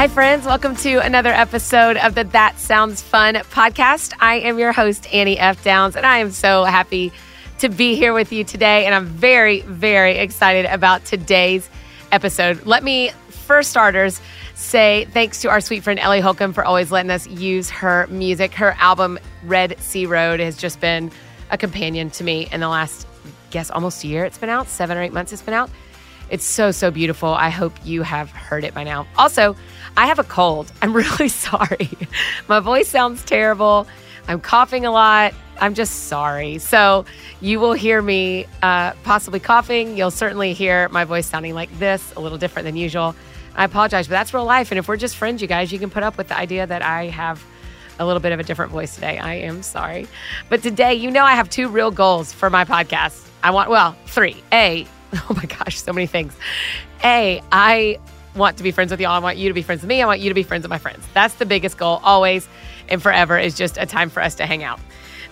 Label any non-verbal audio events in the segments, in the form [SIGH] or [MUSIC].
Hi, friends. Welcome to another episode of the That Sounds Fun podcast. I am your host, Annie F. Downs, and I am so happy to be here with you today. And I'm very, very excited about today's episode. Let me, for starters, say thanks to our sweet friend Ellie Holcomb for always letting us use her music. Her album, Red Sea Road, has just been a companion to me in the last, I guess, almost a year it's been out, seven or eight months it's been out. It's so, so beautiful. I hope you have heard it by now. Also, I have a cold. [LAUGHS] I'm really sorry. My voice sounds terrible. I'm coughing a lot. I'm just sorry. So, you will hear me uh, possibly coughing. You'll certainly hear my voice sounding like this, a little different than usual. I apologize, but that's real life. And if we're just friends, you guys, you can put up with the idea that I have a little bit of a different voice today. I am sorry. But today, you know, I have two real goals for my podcast. I want, well, three. A, [LAUGHS] oh my gosh, so many things. A, I want to be friends with y'all. I want you to be friends with me. I want you to be friends with my friends. That's the biggest goal always and forever is just a time for us to hang out.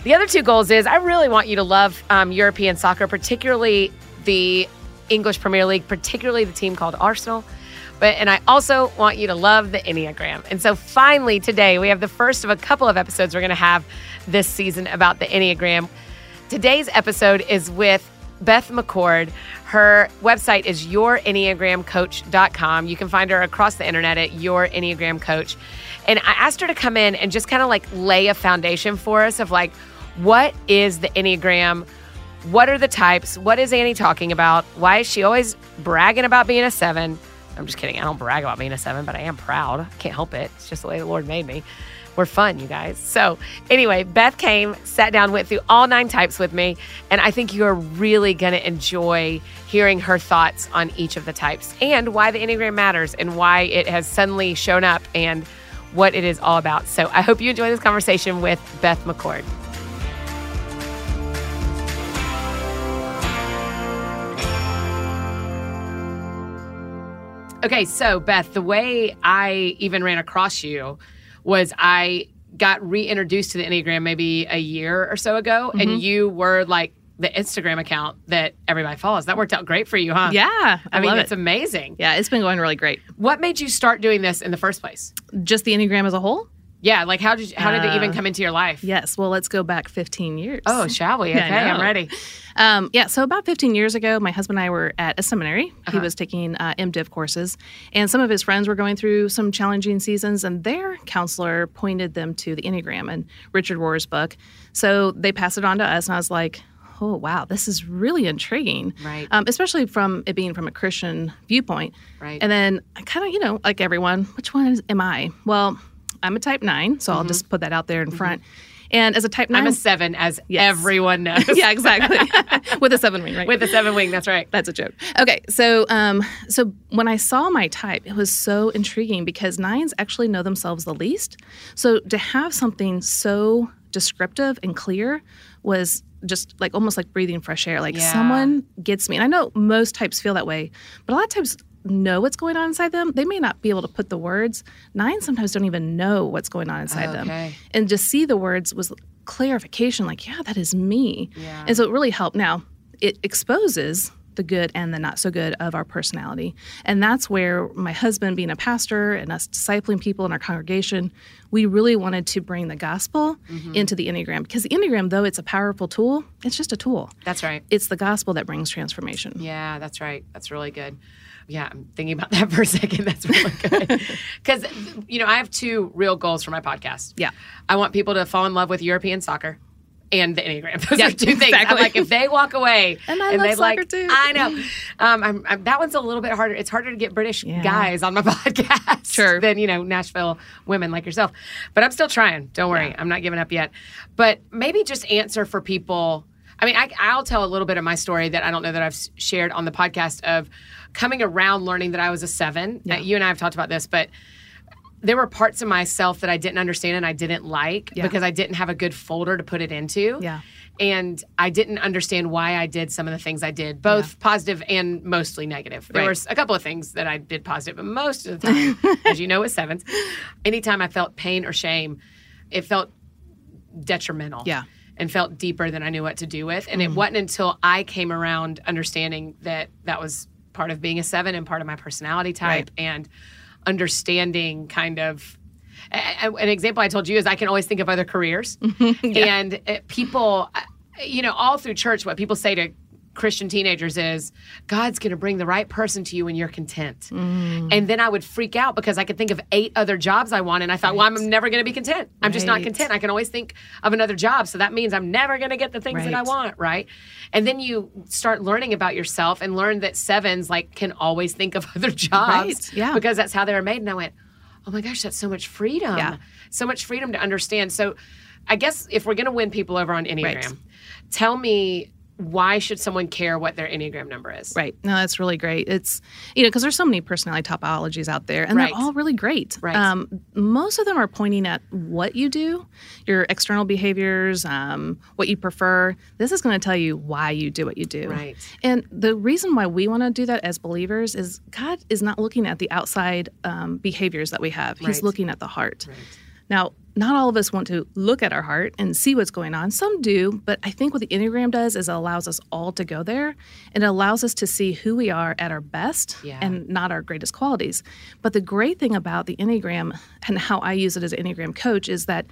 The other two goals is I really want you to love um, European soccer, particularly the English Premier League, particularly the team called Arsenal. But and I also want you to love the Enneagram. And so finally today we have the first of a couple of episodes we're going to have this season about the Enneagram. Today's episode is with Beth McCord. Her website is yourenneagramcoach.com. You can find her across the internet at Your Enneagram Coach. And I asked her to come in and just kind of like lay a foundation for us of like, what is the Enneagram? What are the types? What is Annie talking about? Why is she always bragging about being a seven? I'm just kidding. I don't brag about being a seven, but I am proud. I can't help it. It's just the way the Lord made me. We're fun, you guys. So, anyway, Beth came, sat down, went through all nine types with me, and I think you're really going to enjoy hearing her thoughts on each of the types and why the Enneagram matters and why it has suddenly shown up and what it is all about. So, I hope you enjoy this conversation with Beth McCord. Okay, so Beth, the way I even ran across you was I got reintroduced to the Enneagram maybe a year or so ago, mm-hmm. and you were like the Instagram account that everybody follows. That worked out great for you, huh? Yeah. I, I mean, it's it. amazing. Yeah, it's been going really great. What made you start doing this in the first place? Just the Enneagram as a whole? Yeah, like how did you, how did it even uh, come into your life? Yes, well, let's go back 15 years. Oh, shall we? [LAUGHS] Okay, I'm ready. Um, yeah, so about 15 years ago, my husband and I were at a seminary. Uh-huh. He was taking uh, MDiv courses, and some of his friends were going through some challenging seasons, and their counselor pointed them to the Enneagram and Richard Rohr's book. So they passed it on to us, and I was like, oh wow this is really intriguing right um, especially from it being from a christian viewpoint right and then i kind of you know like everyone which one is, am i well I'm a type nine, so mm-hmm. I'll just put that out there in mm-hmm. front. And as a type nine, I'm a seven, as yes. everyone [LAUGHS] knows. yeah, exactly. [LAUGHS] With a seven wing, right? With a seven wing, that's right. That's a joke. Okay, so um, so when I saw my type, it was so intriguing because nines actually know themselves the least. So to have something so descriptive and clear was just like almost like breathing fresh air. Like yeah. someone gets me. And I know most types feel that way, but a lot of times know what's going on inside them. They may not be able to put the words. Nine sometimes don't even know what's going on inside okay. them. And just see the words was clarification like, yeah, that is me. Yeah. And so it really helped. Now, it exposes the good and the not so good of our personality. And that's where my husband, being a pastor and us discipling people in our congregation, we really wanted to bring the gospel mm-hmm. into the Enneagram. Because the Enneagram, though it's a powerful tool, it's just a tool. That's right. It's the gospel that brings transformation. Yeah, that's right. That's really good yeah, I'm thinking about [LAUGHS] that for a second. That's really [LAUGHS] good. Because, you know, I have two real goals for my podcast. Yeah. I want people to fall in love with European soccer and the Enneagram. [LAUGHS] Those yeah, are two things. I'm like, if they walk away and I and soccer like, too. I know. Um, I'm, I'm, that one's a little bit harder. It's harder to get British yeah. guys on my podcast sure. than, you know, Nashville women like yourself. But I'm still trying. Don't worry. Yeah. I'm not giving up yet. But maybe just answer for people. I mean, I, I'll tell a little bit of my story that I don't know that I've shared on the podcast of coming around learning that I was a seven. Yeah. Uh, you and I have talked about this, but there were parts of myself that I didn't understand and I didn't like yeah. because I didn't have a good folder to put it into. Yeah. And I didn't understand why I did some of the things I did, both yeah. positive and mostly negative. There right. was a couple of things that I did positive, but most of the time, [LAUGHS] as you know, with sevens, anytime I felt pain or shame, it felt detrimental. Yeah and felt deeper than I knew what to do with. And mm. it wasn't until I came around understanding that that was part of being a seven and part of my personality type. Right. And understanding kind of an example I told you is I can always think of other careers [LAUGHS] and uh, people uh, you know all through church what people say to Christian teenagers is God's going to bring the right person to you when you're content. Mm. And then I would freak out because I could think of eight other jobs I want and I thought, well, I'm never going to be content. I'm just not content. I can always think of another job. So that means I'm never going to get the things that I want, right? And then you start learning about yourself and learn that sevens like can always think of [LAUGHS] other jobs Right, yeah. because that's how they were made. And I went, oh my gosh, that's so much freedom. Yeah. So much freedom to understand. So I guess if we're going to win people over on Enneagram, Right. tell me why should someone care what their Enneagram number is? Right. No, that's really great. It's, you know, because there's so many personality typologies out there and Right. they're all really great. Right. Um, most of them are pointing at what you do, your external behaviors, um, what you prefer. This is going to tell you why you do what you do. Right. And the reason why we want to do that as believers is God is not looking at the outside um, behaviors that we have, He's Right. looking at the heart. Now, not all of us want to look at our heart and see what's going on. Some do, but I think what the Enneagram does is it allows us all to go there and it allows us to see who we are at our best Yeah. and not our greatest qualities. But the great thing about the Enneagram and how I use it as an Enneagram coach is that,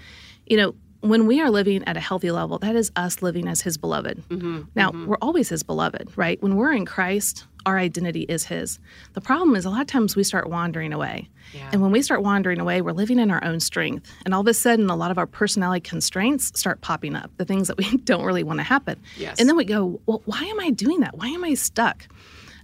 you know, when we are living at a healthy level, that is us living as His beloved. Mm-hmm. Now, mm-hmm. we're always His beloved, right? When we're in Christ, our identity is His. The problem is a lot of times we start wandering away. Yeah. And when we start wandering away, we're living in our own strength. And all of a sudden, a lot of our personality constraints start popping up, the things that we [LAUGHS] don't really want to happen. Yes. And then we go, well, why am I doing that? Why am I stuck?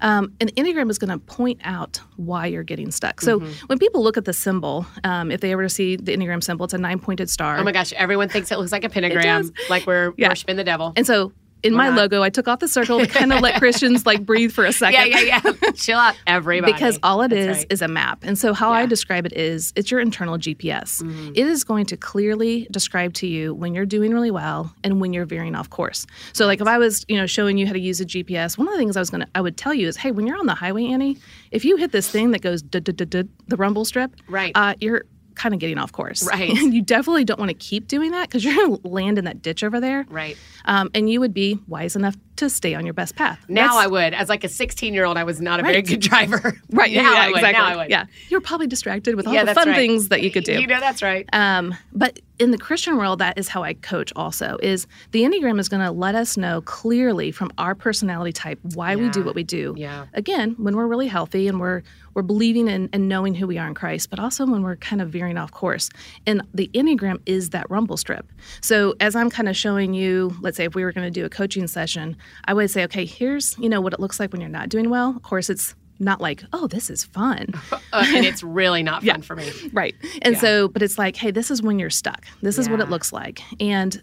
Um, and Enneagram is going to point out why you're getting stuck. So Mm-hmm. when people look at the symbol, um, if they ever see the Enneagram symbol, it's a nine pointed star. Oh my gosh, everyone thinks it looks like a pentagram, like we're Yeah. worshiping the devil. and so in my not. logo, I took off the circle to kind of let [LAUGHS] Christians like breathe for a second. yeah, yeah, [LAUGHS] yeah. Chill out, everybody. because all it That's is right. is a map. And so how I Yeah. Mm-hmm. describe it is it's your internal GPS. It is going to clearly describe to you when you're doing really well and when you're veering off course. So like if I was, you know, showing you how to use a GPS, one of the things I was going to I would tell you is, "Hey, when you're on the highway, Annie, if you hit this thing that goes the rumble strip, Right. uh, you're kind of getting off course. Right. And [LAUGHS] you definitely don't want to keep doing that because you're going to land in that ditch over there. Right. Um, and you would be wise enough to stay on your best path. Now That's- I would. As like a 16 year old, I was not a very good driver. [LAUGHS] Right. [LAUGHS] Now yeah, I would. exactly. Now I would. Yeah. You were probably distracted with all Yeah, the fun right. things that you could do. You know that's right. Um, but in the Christian world, that is how I coach also is the Enneagram is going to let us know clearly from our personality type why we do what we do. Yeah. Again, when we're really healthy and we're we're believing in and knowing who we are in Christ, but also when we're kind of veering off course. And the Enneagram is that rumble strip. So as I'm kind of showing you, let's say if we were going to do a coaching session, I would say, okay, here's, you know, what it looks like when you're not doing well. Of course, it's not like, oh, this is fun. [LAUGHS] Uh, and it's really not [LAUGHS] fun for me. Right. And Yeah. so, but it's like, hey, this is when you're stuck. This is what it looks like. And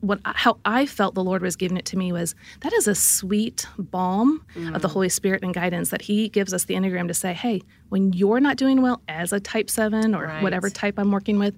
what how I felt the Lord was giving it to me was that is a sweet balm of the Mm. Holy Spirit and guidance that He gives us the Enneagram to say, hey, when you're not doing well as a type seven or Right. whatever type I'm working with,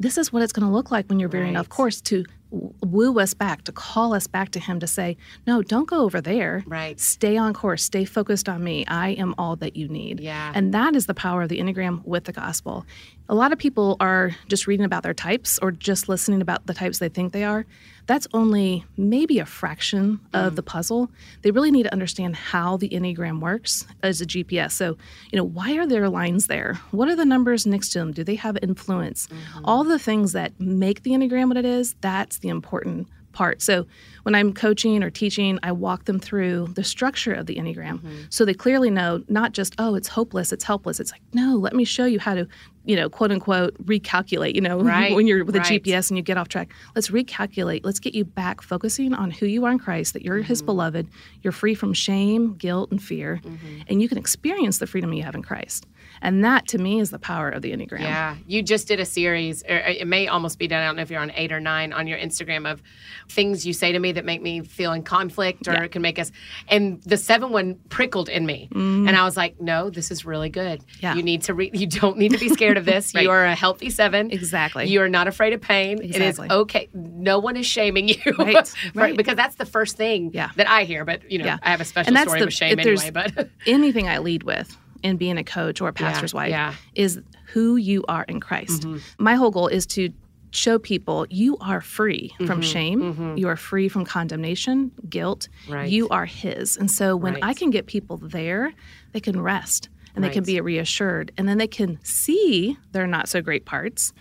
this is what it's going to look like when you're veering off course to woo us back, to call us back to Him to say, no, don't go over there. Right. Stay on course. Stay focused on me. I am all that you need. Yeah. And that is the power of the Enneagram with the gospel. A lot of people are just reading about their types or just listening about the types they think they are. That's only maybe a fraction of mm. the puzzle. They really need to understand how the Enneagram works as a GPS. So, you know, why are there lines there? What are the numbers next to them? Do they have influence? Mm-hmm. All the things that make the Enneagram what it is, that's the important part. So when I'm coaching or teaching, I walk them through the structure of the Enneagram so they clearly know not just, oh, it's hopeless, it's helpless. It's like, no, let me show you how to, you know, quote unquote, recalculate, you know, [LAUGHS] Right, when you're with a right. GPS and you get off track. Let's recalculate. Let's get you back focusing on who you are in Christ, that you're Mm-hmm. his beloved, you're free from shame, guilt, and fear, Mm-hmm. and you can experience the freedom you have in Christ. And that to me is the power of the Enneagram. Yeah, you just did a series, or it may almost be done. I don't know if you're on eight or nine on your Instagram of things you say to me that make me feel in conflict or Yeah. can make us. And the seven one prickled in me, and I was like, "No, this is really good. Mm. Yeah. You need to. Re- you don't need to be scared of this. [LAUGHS] Right. You are a healthy seven. Exactly. You are not afraid of pain. Exactly. It is okay. No one is shaming you, Right, [LAUGHS] For- right. because that's the first thing Yeah. that I hear. But you know. I have a special story the- with shame anyway. But anything I lead with in being a coach or a pastor's wife yeah. is who you are in Christ. Mm-hmm. My whole goal is to show people you are free Mm-hmm. from shame, you are free from condemnation, guilt. Right. You are His. And so when I can get people there, they can rest. and they can be reassured. And then they can see their not so great parts,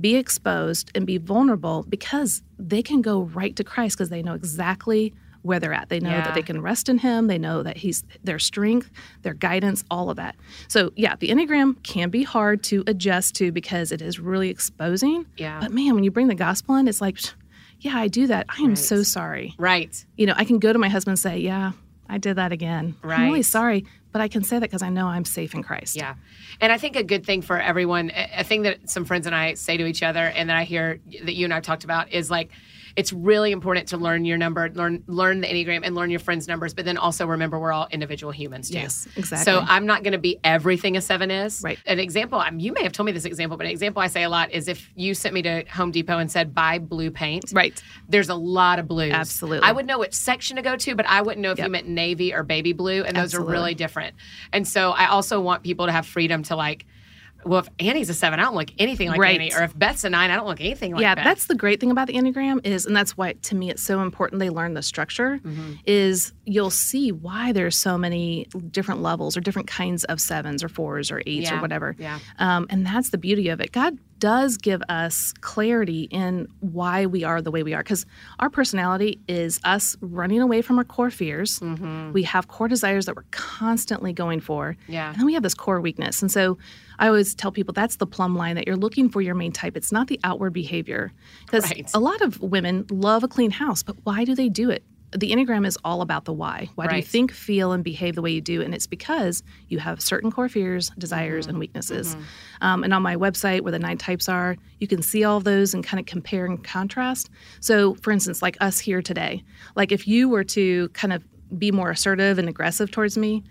be exposed, and be vulnerable because they can go right to Christ because they know exactly where they're at. They know Yeah. that they can rest in Him. They know that He's their strength, their guidance, all of that. So, yeah, the Enneagram can be hard to adjust to because it is really exposing. Yeah. But man, when you bring the gospel in, it's like, yeah, I do that. I am so sorry. Right. You know, I can go to my husband and say, yeah, I did that again. Right. I'm really sorry, but I can say that because I know I'm safe in Christ. Yeah. And I think a good thing for everyone, a a thing that some friends and I say to each other and that I hear that you and I have talked about is like, it's really important to learn your number, learn learn the Enneagram and learn your friends' numbers, but then also remember we're all individual humans too. Yes, exactly. So I'm not going to be everything a seven is. Right. An example, um, you may have told me this example, but an example I say a lot is if you sent me to Home Depot and said buy blue paint. Right. There's a lot of blues. Absolutely. I would know which section to go to, but I wouldn't know if you meant navy or baby blue, and those are really different. And so I also want people to have freedom to like, well, if Annie's a seven, I don't look anything like Right. Annie, or if Beth's a nine, I don't look anything like Annie. yeah, Beth. that's the great thing about the Enneagram is, and that's why to me it's so important they learn the structure, Mm-hmm. is you'll see why there's so many different levels or different kinds of sevens or fours or eights Yeah, or whatever. yeah. Um, and that's the beauty of it. God does give us clarity in why we are the way we are because our personality is us running away from our core fears. We have core desires that we're constantly going for. Mm-hmm. Yeah. And then we have this core weakness. And so I always tell people that's the plumb line that you're looking for your main type. It's not the outward behavior. Because Right. a lot of women love a clean house, but why do they do it? The Enneagram is all about the why. Why do you think, feel, and behave the way you do? And it's because you have certain core fears, desires, Mm-hmm. and weaknesses. Um, and on my website, where the nine types are, you can see all of those and kind of compare and contrast. So, for instance, like us here today, like if you were to kind of be more assertive and aggressive towards me,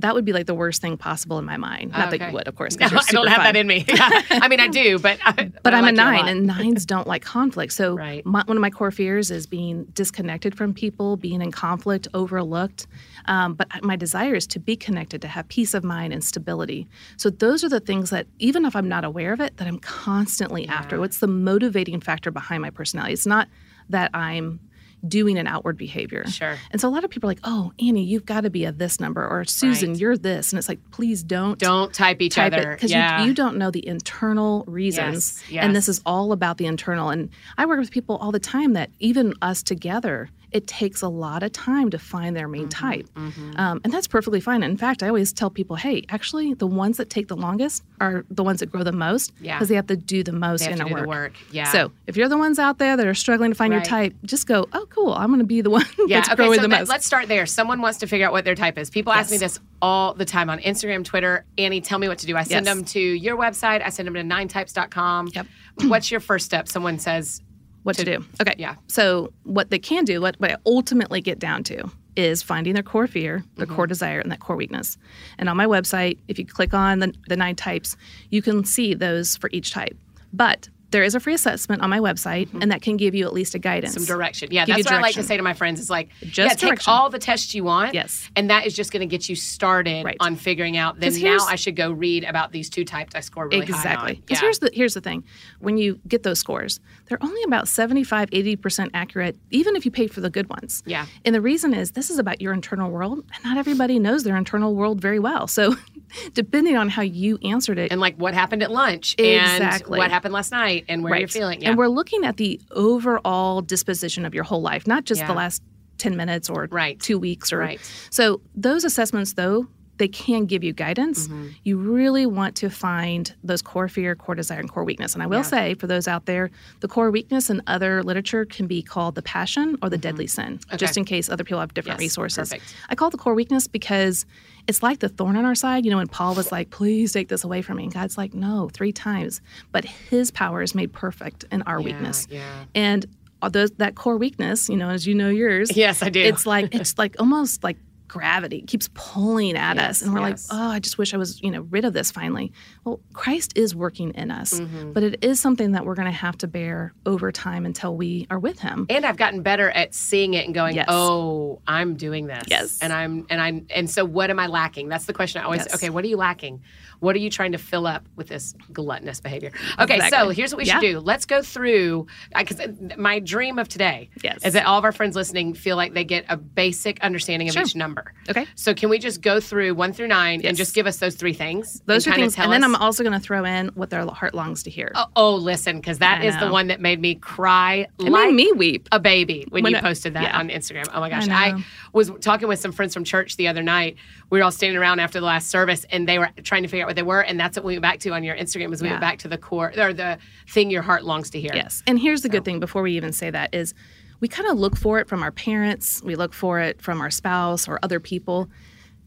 that would be like the worst thing possible in my mind. Not that you would, of course. No, I don't have fun. that in me. [LAUGHS] Yeah. I mean, I do, but I, But I I'm like a nine, lot. and nines don't like conflict. So Right. my, one of my core fears is being disconnected from people, being in conflict, overlooked. Um, but my desire is to be connected, to have peace of mind and stability. So those are the things that, even if I'm not aware of it, that I'm constantly after. What's the motivating factor behind my personality? It's not that I'm doing an outward behavior. Sure. And so a lot of people are like, "Oh, Annie, you've got to be a this number," or "Susan, Right. you're this," and it's like, please don't don't type each type other. because yeah. you, you don't know the internal reasons Yes, and this is all about the internal and i work with people all the time that even us together it takes a lot of time to find their Mm-hmm, main type Um, and that's perfectly fine in fact i always tell people hey actually the ones that take the longest are the ones that grow the most Yeah. because they have to do the most in to our do the work. work. Yeah. so if you're the ones out there that are struggling to find Right. your type just go oh cool i'm going to be the [LAUGHS] one Yeah. that's Okay. growing So the that- most let's start there. Someone wants to figure out what their type is. People ask me this all the time on Instagram, Twitter. Annie, tell me what to do. I send Yes. them to your website. I send them to ninetypes.com. Yep. What's your first step? Someone says, what to, do. Okay. yeah. So what they can do, what, what I ultimately get down to is finding their core fear, their Mm-hmm. core desire, and that core weakness. And on my website, if you click on the, the nine types, you can see those for each type. But there is a free assessment on my website, and that can give you at least a guidance. Mm-hmm. some direction. Yeah, Give that's what I like to say to my friends. Is like, Just yeah, take all the tests you want. Yes. and that is just going to get you started Right. on figuring out. Then now I should go read about these two types I score really high exactly. Because Yeah. here's the here's the thing. When you get those scores, they're only about 75, 80% accurate, even if you pay for the good ones. Yeah. And the reason is this is about your internal world, and not everybody knows their internal world very well. So [LAUGHS] depending on how you answered it, and like what happened at lunch and Exactly. what happened last night and where you're feeling. Yeah. And we're looking at the overall disposition of your whole life, not just Yeah. the last 10 minutes or Right. two weeks or Right. so those assessments though they can give you guidance Mm-hmm. you really want to find those core fear core desire and core weakness and i will Yeah. say for those out there the core weakness in other literature can be called the passion or the deadly sin just in case other people have different Mm-hmm. Yes, resources perfect. i call it the core weakness because it's like the thorn on our side you know when paul was like please take this away from me and god's like no three times but his power is made perfect in our weakness yeah. and uh, although that core weakness, you know, as you know yours, Yes, I do. It's like it's like almost like gravity it keeps pulling at Yes, us, and we're yes. like, oh, I just wish I was, you know, rid of this finally. Well, Christ is working in us, Mm-hmm. but it is something that we're going to have to bear over time until we are with Him. and I've gotten better at seeing it and going, Yes. "Oh, I'm doing this." Yes. and I'm and i'm and so what am I lacking? That's the question I always. Okay, what are you lacking? What are you trying to fill up with this gluttonous behavior? Okay, so here's what we Yeah. should do. Let's go through because uh, my dream of today Yes. is that all of our friends listening feel like they get a basic understanding of Sure. each number. Okay. So can we just go through one through nine and just give us those three things? Those and things. And then I'm also going to throw in what their heart longs to hear. Oh, oh, listen, because that I is the one that made me cry it like made me weep. a baby when, When you I- posted that yeah. on Instagram. Oh my gosh. know. I, was talking with some friends from church the other night. We were all standing around after the last service and they were trying to figure out what they were. And that's what we went back to on your Instagram was we went back to the core or the thing your heart longs to hear. Yes. And here's the good thing before we even say that is we kind of look for it from our parents, we look for it from our spouse or other people.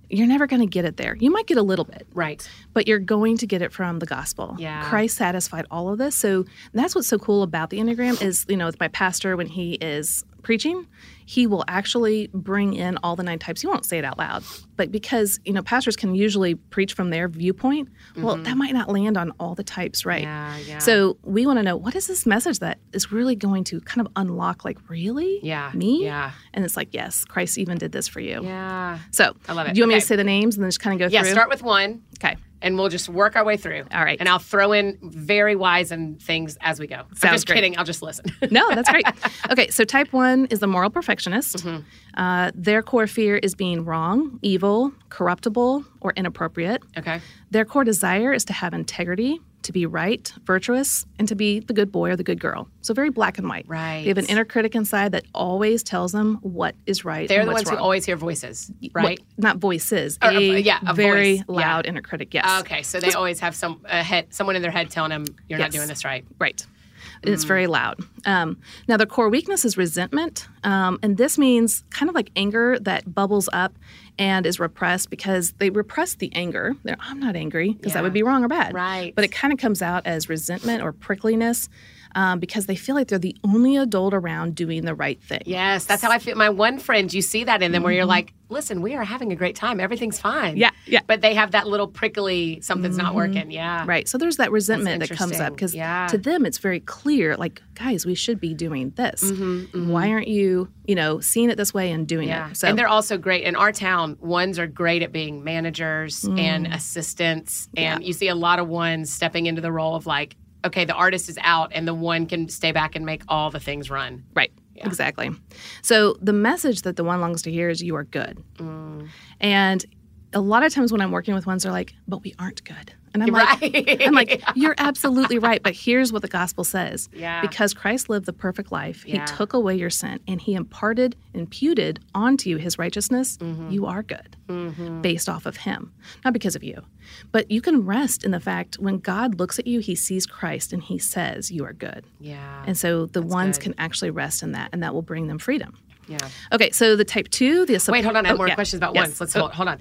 You're never going to get it there. You might get a little bit, Right. but you're going to get it from the gospel. Yeah. Christ satisfied all of this. So that's what's so cool about the Enneagram is, you know, with my pastor when he is preaching, he will actually bring in all the nine types. He won't say it out loud, but because, you know, pastors can usually preach from their viewpoint, well, that might not land on all the types, right? Mm-hmm. Yeah, yeah. So we want to know what is this message that is really going to kind of unlock like, really? Yeah, Me? yeah. And it's like, yes, Christ even did this for you. Yeah. So I love it. Do you want me to say the names and then just kind of go Yeah. through? Start with one Okay. And we'll just work our way through. All right. And I'll throw in very wise and things as we go. Sounds I'm just great. kidding. I'll just listen. [LAUGHS] No, that's great. okay, so type one is the moral perfectionist. Mm-hmm. Uh, their core fear is being wrong, evil, corruptible, or inappropriate. okay. Their core desire is to have integrity, to be right, virtuous, and to be the good boy or the good girl. So very black and white. Right. They have an inner critic inside that always tells them what is right. They're and the what's ones who always hear voices, Well, right? not voices. Or, uh, a yeah, a very voice, yeah. loud inner critic. Yes. Okay, so they always have some a head, someone in their head telling them you're not doing this right. Right. It's very loud. Um, now, their core weakness is resentment. Um, and this means kind of like anger that bubbles up and is repressed because they repress the anger. They're, I'm not angry because Yeah. that would be wrong or bad. Right. But it kind of comes out as resentment or prickliness um, because they feel like they're the only adult around doing the right thing. Yes, that's how I feel. My one friend, you see that in them where you're like, listen, we are having a great time. Everything's fine. Mm-hmm. Yeah, yeah. But they have that little prickly, something's not working. Yeah. Right. So there's that resentment that comes up because Yeah. to them it's very clear like, guys, we should be doing this. Why aren't you, you know, seeing it this way and doing Mm-hmm, Yeah. it? So and they're also great in our town. Ones are great at being managers and Mm. assistants. And you see a lot of ones stepping into the role of like, okay, the artist is out and the one can stay back and make all the things run. Right. Exactly. So the message that the one longs to hear is you are good. Mm. And a lot of times when I'm working with ones, they're like, but we aren't good. And I'm [LAUGHS] like, I'm like, [LAUGHS] you're absolutely right. But here's what the gospel says. Yeah. Because Christ lived the perfect life, Yeah. he took away your sin and he imparted, imputed onto you his righteousness. Mm-hmm. You are good based off of him, not because of you. But you can rest in the fact when God looks at you, he sees Christ and he says, you are good. Yeah. And so the ones good. can actually rest in that, and that will bring them freedom. Yeah. Okay, so the type two, the Wait, hold on. I have oh, more yeah. questions about Yes. ones. Let's Oh, hold, hold on.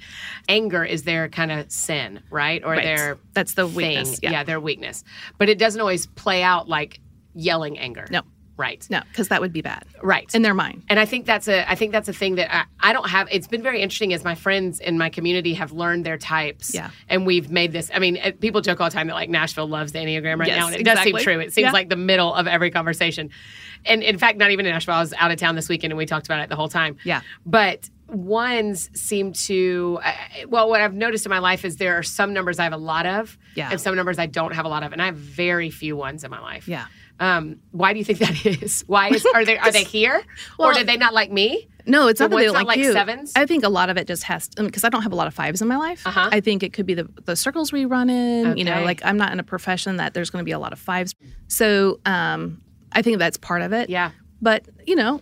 Anger is their kind of sin, right? Or right. their That's the thing. weakness. Yeah. their weakness. But it doesn't always play out like yelling anger. No. Right. No, because that would be bad Right. in their mind. And I think that's a I think that's a thing that I, I don't have. It's been very interesting as my friends in my community have learned their types. Yeah. And we've made this. I mean, people joke all the time that like Nashville loves the Enneagram right Yes, now, and it does seem true. It seems Yeah. like the middle of every conversation. And in fact, not even in Nashville. I was out of town this weekend, and we talked about it the whole time. Yeah. But ones seem to uh, well what i've noticed in my life is there are some numbers i have a lot of Yeah. and some numbers i don't have a lot of and i have very few ones in my life Yeah. um, why do you think [LAUGHS] that is? Why is are they are they [LAUGHS] here or did they not like me? No, it's The not that they don't like, like you. sevens? I think a lot of it just has because I don't have a lot of fives in my life. Uh-huh. I think it could be the the circles we run in. You know, like I'm not in a profession that there's going to be a lot of fives. So um, I think that's part of it. Yeah. But you know,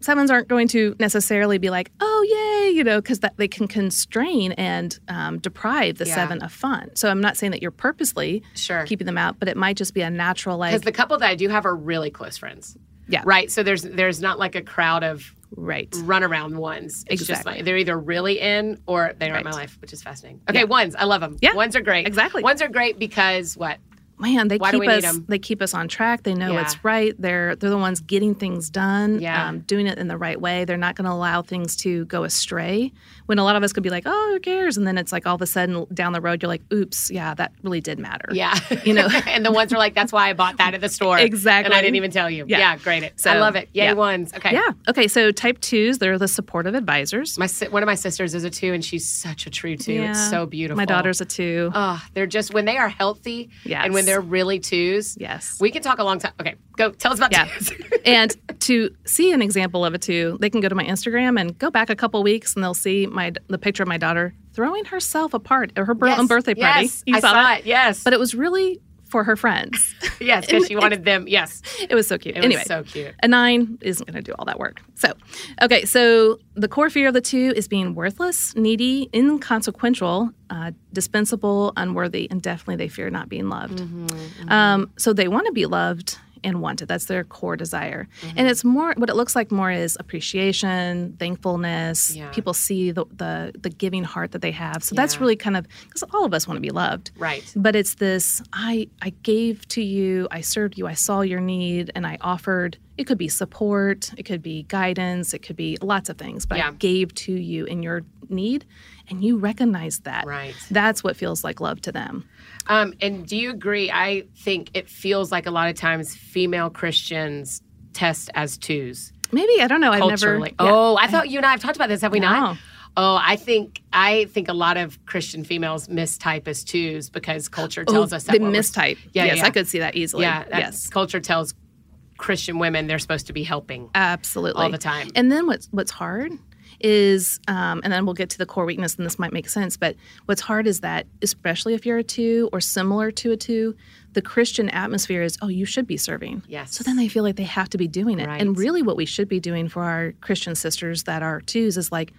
sevens aren't going to necessarily be like, oh yay, you know, because that they can constrain and um, deprive the Yeah. seven of fun. So I'm not saying that you're purposely Sure. keeping them out, but it might just be a natural like Because the couple that I do have are really close friends. Yeah. Right. So there's there's not like a crowd of right. runaround ones. It's just Exactly. like they're either really in or they are not in my life, which is fascinating. Okay, Yeah. ones. I love them. Yeah, Ones are great. exactly. Ones are great because what? Man, they Why keep us they keep us on track. They know Yeah. it's right. They're they're the ones getting things done, Yeah. um, doing it in the right way. They're not going to allow things to go astray. When a lot of us could be like, "Oh, who cares?" and then it's like all of a sudden down the road you're like, "Oops, yeah, that really did matter." Yeah. You know. [LAUGHS] and the ones are like, that's why I bought that at the store. Exactly. And I didn't even tell you. Yeah, Yeah. great. It. So, I love it. Yay, yeah. ones. Okay. Yeah. Okay. So type twos, they're the supportive advisors. My si- one of my sisters is a two, and she's such a true two. It's so beautiful. My daughter's a two. Oh, they're just when they are healthy Yes. and when they're really twos. Yes. We can talk a long time. Okay, go tell us about Yeah. [LAUGHS] and to see an example of it too, they can go to my Instagram and go back a couple weeks, and they'll see my the picture of my daughter throwing herself apart at her Yes, own birthday party. Yes, You I saw, saw that? it. Yes, But it was really for her friends. [LAUGHS] yes, because she [LAUGHS] wanted them. Yes, it was so cute. it anyway, was so cute. a nine isn't going to do all that work. So, okay, so the core fear of the two is being worthless, needy, inconsequential, uh, dispensable, unworthy, and definitely they fear not being loved. Mm-hmm, Um, so they want to be loved and wanted. That's their core desire. And mm-hmm. it's more what it looks like more is appreciation, thankfulness. Yeah. People see the, the the giving heart that they have. So that's really kind of because all of us want to be loved Right. but it's this i i gave to you i served you i saw your need and i offered it could be support it could be guidance it could be lots of things but Yeah. i gave to you in your need and you recognize that Right. that's what feels like love to them Um, and do you agree? I think it feels like a lot of times female Christians test as twos maybe i don't know i've never yeah. Oh, I thought you and I have talked about this, have we No. not? Oh, I think I think a lot of Christian females mistype as twos because culture Oh, tells us that they mistype Yeah, yes yeah. i could see that easily Yeah, yes culture tells Christian women they're supposed to be helping absolutely all the time. And then what's what's hard is, um, and then we'll get to the core weakness, and this might make sense. But what's hard is that, especially if you're a two or similar to a two, the Christian atmosphere is, oh, you should be serving. Yes. So then they feel like they have to be doing it. Right. And really, what we should be doing for our Christian sisters that are twos is like.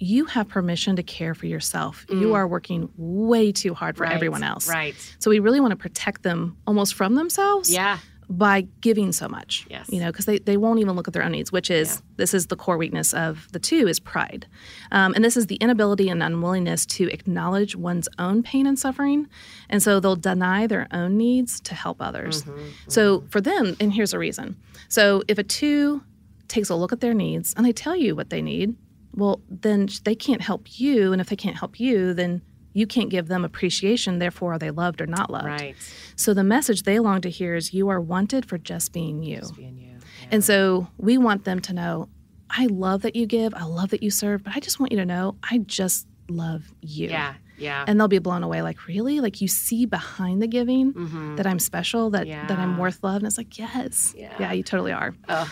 You have permission to care for yourself. You are working way too hard for Mm. Right, everyone else. Right. So we really want to protect them almost from themselves Yeah. By giving so much. Yes. You know, because they, they won't even look at their own needs, which is this is the core weakness of the two is pride. Um, and this is the inability and unwillingness to acknowledge one's own pain and suffering. And so they'll deny their own needs to help others. Mm-hmm, So for them, and here's a reason. So if a two takes a look at their needs and they tell you what they need, well, then they can't help you. And if they can't help you, then you can't give them appreciation. Therefore, are they loved or not loved? Right. So the message they long to hear is you are wanted for just being you. Just Being you. Yeah. And so we want them to know, I love that you give, I love that you serve, but I just want you to know I just love you. Yeah. Yeah. And they'll be blown away like, really? Like you see behind the giving Mhm. that I'm special, that that I'm worth love. And it's like, yes. Yeah. you totally are. Ugh.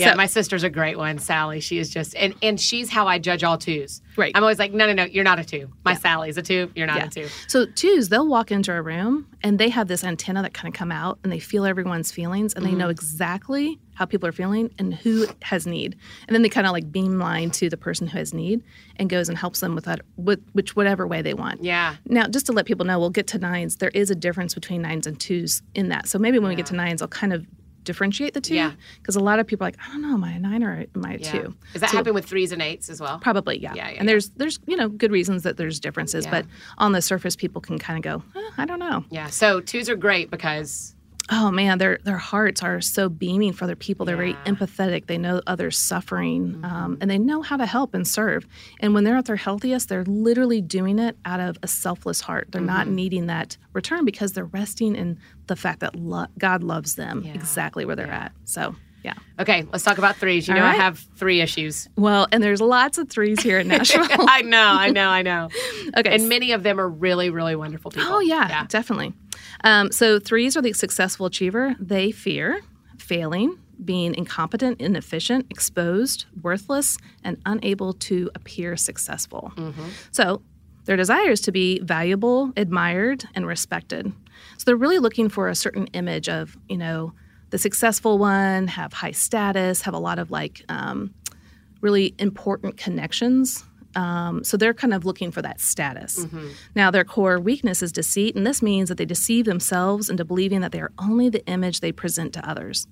Yeah, So- my sister's a great one, Sally. She is just and and she's how I judge all twos. Right. I'm always like, no, no, no, you're not a two. My Sally's a two. You're not Yeah. a two. So twos, they'll walk into a room and they have this antenna that kind of come out and they feel everyone's feelings and they know mm-hmm. exactly how people are feeling and who has need. And then they kind of like beam line to the person who has need and goes and helps them with that with which whatever way they want. Yeah. Now, just to let people know, we'll get to nines. There is a difference between nines and twos in that. So maybe when we get to nines, I'll kind of differentiate the two. Yeah. Because a lot of people are like, I don't know, am I a nine or am I a Yeah. two? Does that So- happen with threes and eights as well? Probably, yeah. Yeah, yeah, and there's there's you know good reasons that there's differences, but on the surface, people can kind of go, eh, I don't know. Yeah. So twos are great because Oh man, their their hearts are so beaming for other people. They're very. Mm-hmm. empathetic. They know others suffering, um, and they know how to help and serve. And when they're at their healthiest, they're literally doing it out of a selfless heart. They're not Mm-hmm. needing that return because they're resting in the fact that lo- God loves them Yeah. exactly where they're Yeah. at. So. Yeah. okay, let's talk about threes. You All know I have three issues. Well, and there's lots of threes here in [LAUGHS] Nashville. [LAUGHS] I know, I know, I know. okay. And many of them are really, really wonderful people. Oh yeah, Yeah. definitely. Um, so threes are the successful achiever. They fear failing, being incompetent, inefficient, exposed, worthless, and unable to appear successful. So their desire is to be valuable, admired, and respected. So they're really looking for a certain image of you know the successful one, have high status, have a lot of like um, really important connections. Um, so they're kind of looking for that status. Now, their core weakness is deceit, and this means that they deceive themselves into believing that they are only the image they present to others.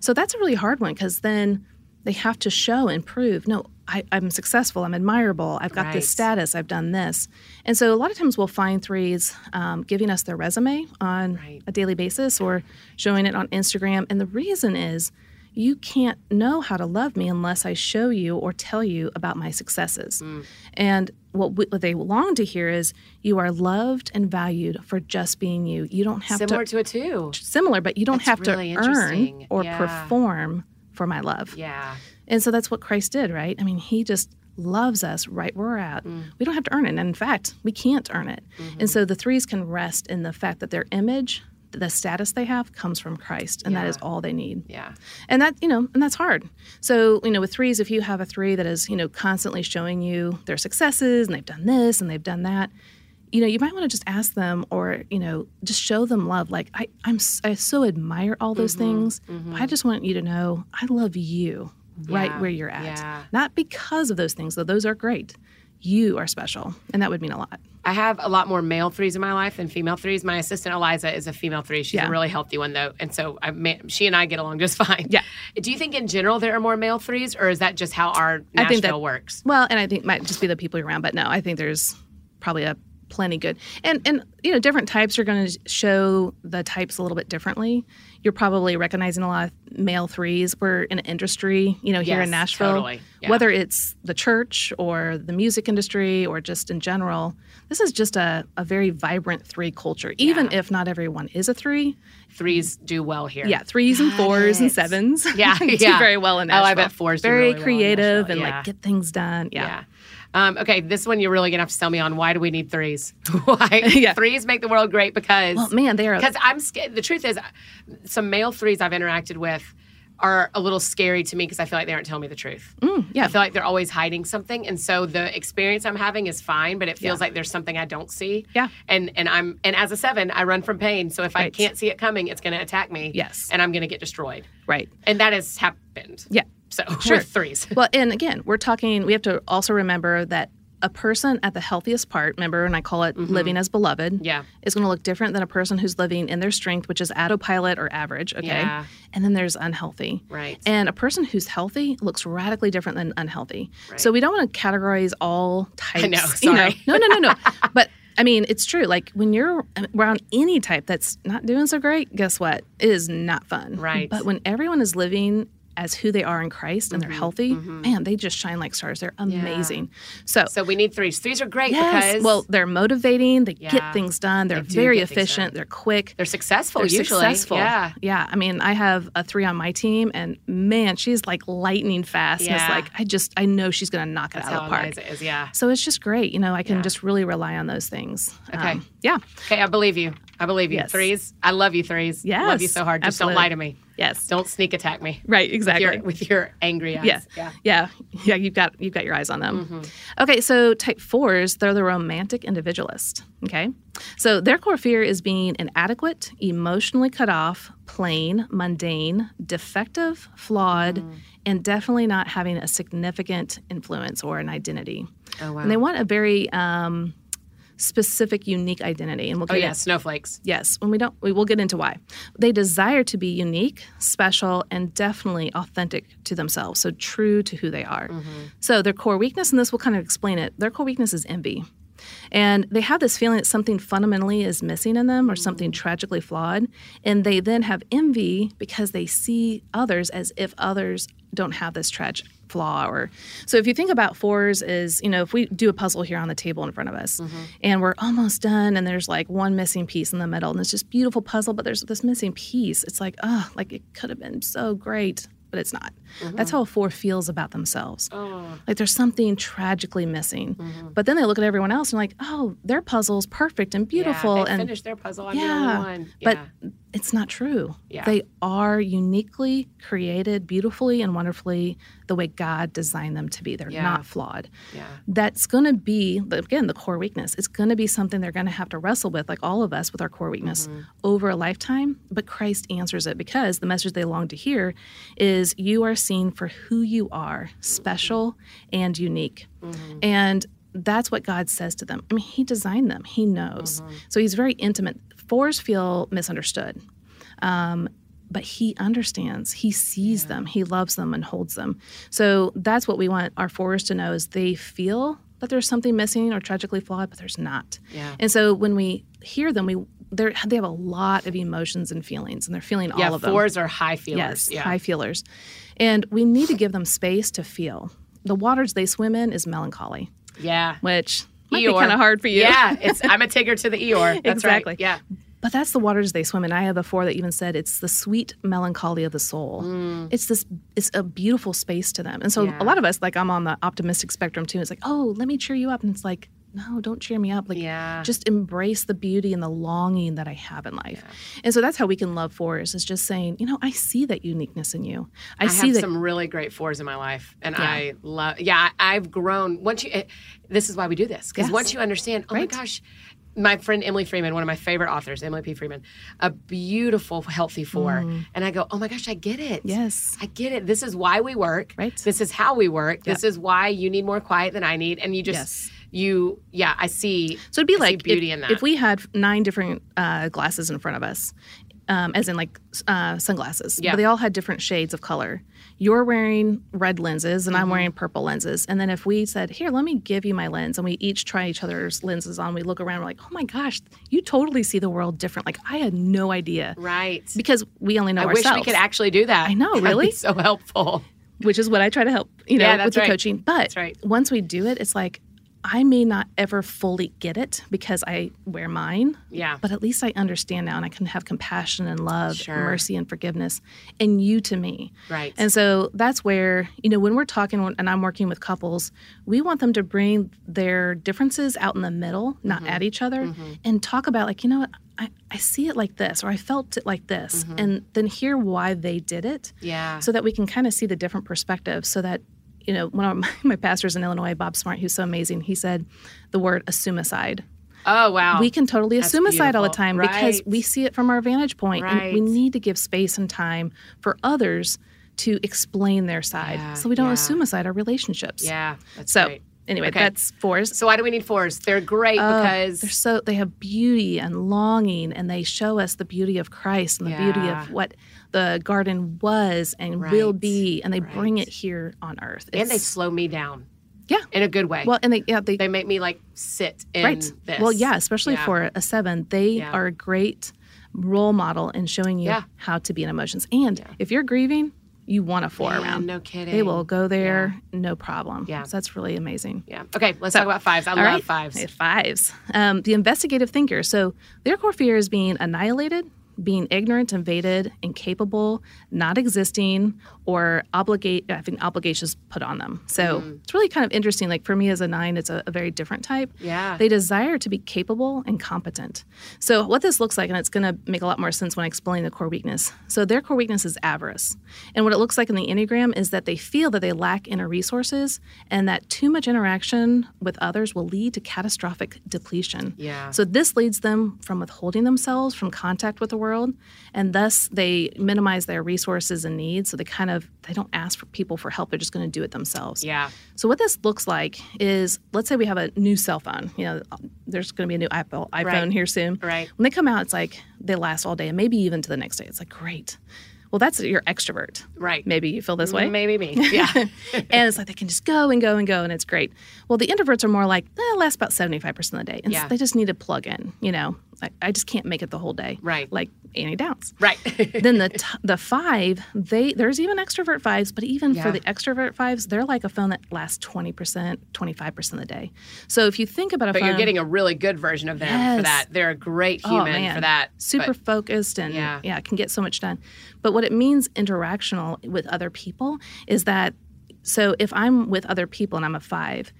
So that's a really hard one because then they have to show and prove no, I, I'm successful, I'm admirable, I've got Right. this status, I've done this. And so a lot of times we'll find threes um, giving us their resume on Right. a daily basis or showing it on Instagram. And the reason is you can't know how to love me unless I show you or tell you about my successes. Mm. And what, we, what they long to hear is you are loved and valued for just being you. You don't have Similar to similar to a two. similar, but you don't That's have really to earn or Yeah. perform for my love. Yeah. And so that's what Christ did, right? I mean, he just loves us right where we're at. Mm. We don't have to earn it. And in fact, we can't earn it. Mm-hmm. And so the threes can rest in the fact that their image, the status they have comes from Christ, and that is all they need. Yeah. And that, you know, and that's hard. So, you know, with threes, if you have a three that is, you know, constantly showing you their successes and they've done this and they've done that, you know, you might want to just ask them or, you know, just show them love. Like, I, I'm, I so admire all those Mm-hmm. things. But I just want you to know I love you right where you're at. Yeah. Not because of those things, though those are great. You are special. And that would mean a lot. I have a lot more male threes in my life than female threes. My assistant Eliza is a female three. She's Yeah. a really healthy one though, and so I, ma- she and I get along just [LAUGHS] fine. Yeah. Do you think in general there are more male threes, or is that just how our I think that- works? Well, and I think it might just be the people you're around, but no, I think there's probably a plenty good. And and you know, different types are going to show the types a little bit differently. You're probably recognizing a lot of male threes. We're in an industry, you know, here Yes, in Nashville, totally. Yeah. whether it's the church or the music industry or just in general. This is just a, a very vibrant three culture. Even Yeah. if not everyone is a three, Threes do well here. yeah, threes and Got fours and sevens. [LAUGHS] Yeah, do yeah. very well in Nashville. Oh, I bet fours do very really well in creative Nashville, and yeah. like get things done. Yeah. Um, okay, this one you're really gonna have to sell me on. Why do we need threes? [LAUGHS] Why [LAUGHS] Yeah. threes make the world great? Because Well, man, they are because I'm scared. The truth is, some male threes I've interacted with are a little scary to me because I feel like they aren't telling me the truth. Mm, yeah. I feel like they're always hiding something, and so the experience I'm having is fine, but it feels Yeah. like there's something I don't see. Yeah. and and I'm and as a seven, I run from pain. So if I can't see it coming, it's going to attack me. Yes. and I'm going to get destroyed, right. and that has happened. Yeah. So Sure. with threes. Well, and again, we're talking, we have to also remember that a person at the healthiest part, remember, and I call it living as beloved, Mm-hmm. Yeah. is going to look different than a person who's living in their strength, which is autopilot or average. Okay. Yeah. And then there's unhealthy. Right. And a person who's healthy looks radically different than unhealthy. Right. So we don't want to categorize all types. know, [LAUGHS] you know. sorry. No, no, no, no. [LAUGHS] but I mean, it's true. Like when you're around any type that's not doing so great, guess what? It is not fun. Right. But when everyone is living as who they are in Christ and they're Mm-hmm, healthy, man, they just shine like stars. They're amazing. So, So we need threes. Threes are great yes, because well, they're motivating. They Yeah. get things done. They're They very efficient. They're quick. they're successful They're usually. successful. Yeah. Yeah. I mean, I have a three on my team, and man, she's like lightning fast. And Yeah. it's like, I just, I know she's going to knock it out of the park. it is. Yeah. So it's just great. You know, I can Yeah. just really rely on those things. Okay. Um, yeah. Okay, I believe you. I believe you. Yes. Threes. I love you, threes. Yes, Love you so hard. Just don't lie to me. Yes. Don't sneak attack me. Right. Exactly. With your, with your angry eyes. Yeah. Yeah. Yeah. Yeah. You've got you've got your eyes on them. Mm-hmm. Okay, so type fours, they're the romantic individualist. Okay. So their core fear is being inadequate, emotionally cut off, plain, mundane, defective, flawed, Mm. and definitely not having a significant influence or an identity. Oh, wow. And they want a very um, specific, unique identity. And we'll get oh, get yeah. in- Snowflakes. Yes, when we don't, we will get into why. They desire to be unique, special, and definitely authentic to themselves. So true to who they are. Mm-hmm. So their core weakness, and this will kind of explain it. Their core weakness is envy. And they have this feeling that something fundamentally is missing in them or mm-hmm. something tragically flawed. And they then have envy because they see others as if others don't have this tragic flaw or so if you think about fours is you know if we do a puzzle here on the table in front of us mm-hmm. and we're almost done and there's like one missing piece in the middle and it's just beautiful puzzle but there's this missing piece it's like oh like it could have been so great but it's not that's how a four feels about themselves Oh. like there's something tragically missing but then they look at everyone else and like oh their puzzle's perfect and beautiful Yeah, they and finished their puzzle. I'm yeah, but Yeah. it's not true. Yeah. They are uniquely created, beautifully and wonderfully the way God designed them to be. They're Yeah. not flawed. yeah. That's going to be, again, the core weakness. It's going to be something they're going to have to wrestle with, like all of us with our core weakness Mm-hmm. over a lifetime. But Christ answers it because the message they long to hear is you are seen for who you are, special and unique. Mm-hmm. And that's what God says to them. I mean, He designed them, He knows. Mm-hmm. So He's very intimate. Fours feel misunderstood. Um, but he understands he sees them he loves them and holds them so that's what we want our fours to know is they feel that there's something missing or tragically flawed but there's not Yeah. and so when we hear them we they're, they have a lot of emotions and feelings and they're feeling Yeah. all of them Fours are high feelers. Yes, Yeah. high feelers. And we need to give them space to feel. The waters they swim in is melancholy, yeah. which might Eeyore. be kind of hard for you. Yeah. It's I'm a Tigger to the Eeyore. [LAUGHS] That's Exactly. right. Yeah. But that's the waters they swim in. I have a four that even said it's the sweet melancholy of the soul. It's this, it's a beautiful space to them. And so Mm. Yeah. a lot of us, like I'm on the optimistic spectrum too. It's like, oh, let me cheer you up. And it's like, no, don't cheer me up. Like, Yeah. just embrace the beauty and the longing that I have in life. And so that's how we can love fours is just saying, you know, I see that uniqueness in you. I, I, see have that. some really great fours in my life, and Yeah. I love. Yeah, I've grown. Once you, eh, this is why we do this because Yes. once you understand, oh Right. my gosh, my friend Emily Freeman, one of my favorite authors, Emily P. Freeman, a beautiful, healthy four, and I go, oh my gosh, I get it. Mm. yes. I get it. This is why we work. Right. This is how we work. This is why you need more quiet than I need, and you just. Yes. You, yeah, I see. So it'd be I like beauty if, in that. if we had nine different uh, glasses in front of us, um, as in like uh, sunglasses, Yeah. but they all had different shades of color. You're wearing red lenses, and Mm-hmm. I'm wearing purple lenses. And then if we said, "Here, let me give you my lens," and we each try each other's lenses on, we look around, we're like, "Oh my gosh, you totally see the world different." Like I had no idea right. because we only know I ourselves. wish we could actually do that. I know, That'd be really? so helpful. which is what I try to help, you know, Yeah, with the right. coaching. But right. once we do it, it's like I may not ever fully get it because I wear mine. Yeah. But at least I understand now and I can have compassion and love, Sure. and mercy and forgiveness and you to me. Right. And so that's where, you know, when we're talking and I'm working with couples, we want them to bring their differences out in the middle, not Mm-hmm. at each other, and talk about, like, you know what, I, I see it like this or I felt it like this, and then hear why they did it Mm-hmm. yeah. so that we can kind of see the different perspectives so that you know one of my, [LAUGHS] my pastors in illinois bob smart who's so amazing he said the word assumicide oh wow. we can totally That's assumicide all the time because we see it from our vantage point and we need to give space and time for others to explain their side Yeah, so we don't yeah. assumicide our relationships Yeah. So great. anyway Okay. that's fours So why do we need fours? They're great Oh, because they're so they have beauty and longing and they show us the beauty of christ and the beauty of what the garden was and will be and they bring it here on earth and they slow me down. Yeah. In a good way. well and they yeah they, they make me like sit in right this. well yeah especially Yeah. for a seven they Yeah. are a great role model in showing you Yeah. how to be in emotions and if you're grieving you want a four Man, around No kidding. they will go there no problem Yeah. so that's really amazing Yeah. Okay, let's talk about fives. I love right. fives. Fives. Um, the investigative thinker. So their core fear is being annihilated, being ignorant, invaded, incapable, not existing, or obligate having obligations put on them. So mm-hmm. it's really kind of interesting. Like for me as a nine, it's a, a very different type. Yeah. They desire to be capable and competent. So what this looks like, and it's going to make a lot more sense when I explain the core weakness. So their core weakness is avarice. And what it looks like in the Enneagram is that they feel that they lack inner resources and that too much interaction with others will lead to catastrophic depletion. Yeah. So this leads them from withholding themselves from contact with the world, and thus they minimize their resources and needs. So they kind of they don't ask for people for help; they're just going to do it themselves. yeah. So what this looks like is, let's say we have a new cell phone. You know, there's going to be a new Apple iPhone Right. here soon. Right. When they come out, it's like they last all day, and maybe even to the next day. It's like great. Well, that's your extrovert. Right. Maybe you feel this way. Maybe me. [LAUGHS] Yeah. [LAUGHS] and it's like they can just go and go and go, and it's great. Well, the introverts are more like, eh, last about 75% of the day. And Yeah. they just need to plug in, you know. I, I just can't make it the whole day. Right. Like Annie Downs right. [LAUGHS] then the t- the five they there's even extrovert fives but even Yeah. for the extrovert fives they're like a phone that lasts 20% 25% of the day so if you think about a but phone you're getting a really good version of them for that. They're a great oh, human man, for that. super But- focused and Yeah. yeah. can get so much done but what it means interactional with other people is that so if i'm with other people and i'm a five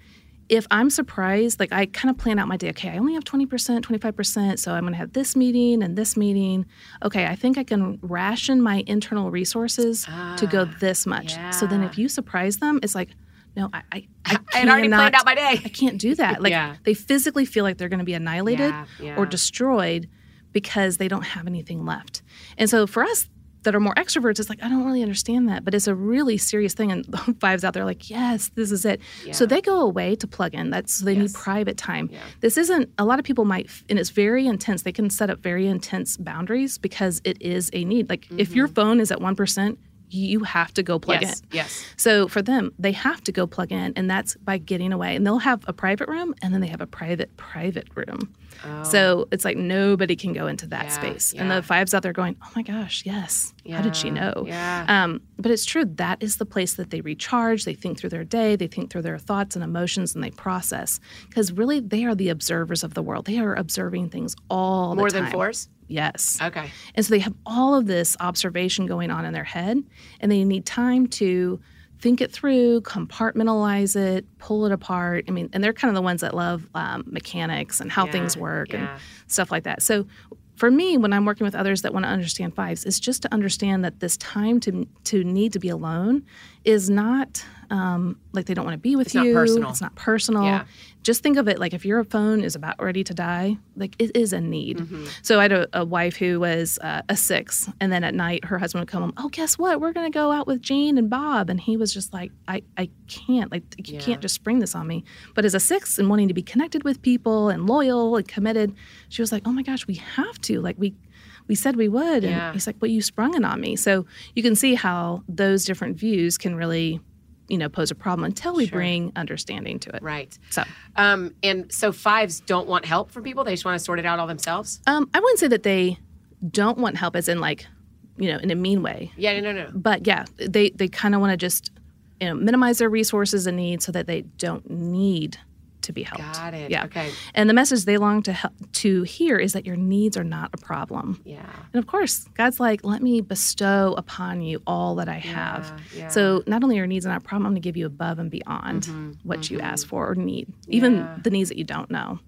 if I'm surprised, like I kind of plan out my day, okay, I only have 20%, 25%, so I'm going to have this meeting and this meeting. Okay, I think I can ration my internal resources to go Ah, this much. So then if you surprise them, it's like, no, I, I, I, [LAUGHS] I had already planned out my day. I can't do that. [LAUGHS] Like Yeah. they physically feel like they're going to be annihilated Yeah, yeah. or destroyed because they don't have anything left. And so for us that are more extroverts, it's like, I don't really understand that, but it's a really serious thing. And [LAUGHS] the fives out there are like, yes, this is it. So they go away to plug in. That's so they need private time. Yeah. This isn't a lot of people might, and it's very intense. They can set up very intense boundaries because it is a need. Like if your mm-hmm. phone is at one percent, you have to go plug yes. in. Yes. So for them, they have to go plug in, and that's by getting away. And they'll have a private room, and then they have a private private room. Oh. So it's like nobody can go into that. Yeah, space. And the fives out there going, "Oh my gosh, yes! Yeah, How did she know?" yeah. Um, but it's true. That is the place that they recharge. They think through their day. They think through their thoughts and emotions, and they process. Because really, they are the observers of the world. They are observing things all More the time. than fours? Yes. Okay. And so they have all of this observation going on in their head, and they need time to think it through, compartmentalize it, pull it apart. I mean, and they're kind of the ones that love um, mechanics and how Yeah, things work yeah. and stuff like that. So for me, when I'm working with others that want to understand fives, it's just to understand that this time to to need to be alone is not um, like they don't want to be with It's not you. personal. It's not personal. Yeah. Just think of it like if your phone is about ready to die, like it is a need. Mm-hmm. So I had a, a wife who was uh, a six, and then at night her husband would come home. Oh, guess what? We're gonna go out with Jane and Bob, and he was just like, I, I can't, like you Yeah. can't just spring this on me. But as a six and wanting to be connected with people and loyal and committed, she was like, oh my gosh, we have to. Like we, we said we would, and Yeah. he's like, but you sprung it on me. So you can see how those different views can really, you know, pose a problem until we Sure. bring understanding to it. Right. So. Um, and so fives don't want help from people. They just want to sort it out all themselves. Um, I wouldn't say that they don't want help, as in like, you know, in a mean way. Yeah, no, no, no. But yeah, they they kind of want to just, you know, minimize their resources and needs so that they don't need to be helped. Got it. Yeah. Okay. And the message they long to help, to hear is that your needs are not a problem. Yeah. And of course, God's like, let me bestow upon you all that I have. Yeah, yeah. So not only are your needs not a problem, I'm going to give you above and beyond what you ask for or need, even Mm-hmm. Yeah. the needs that you don't know.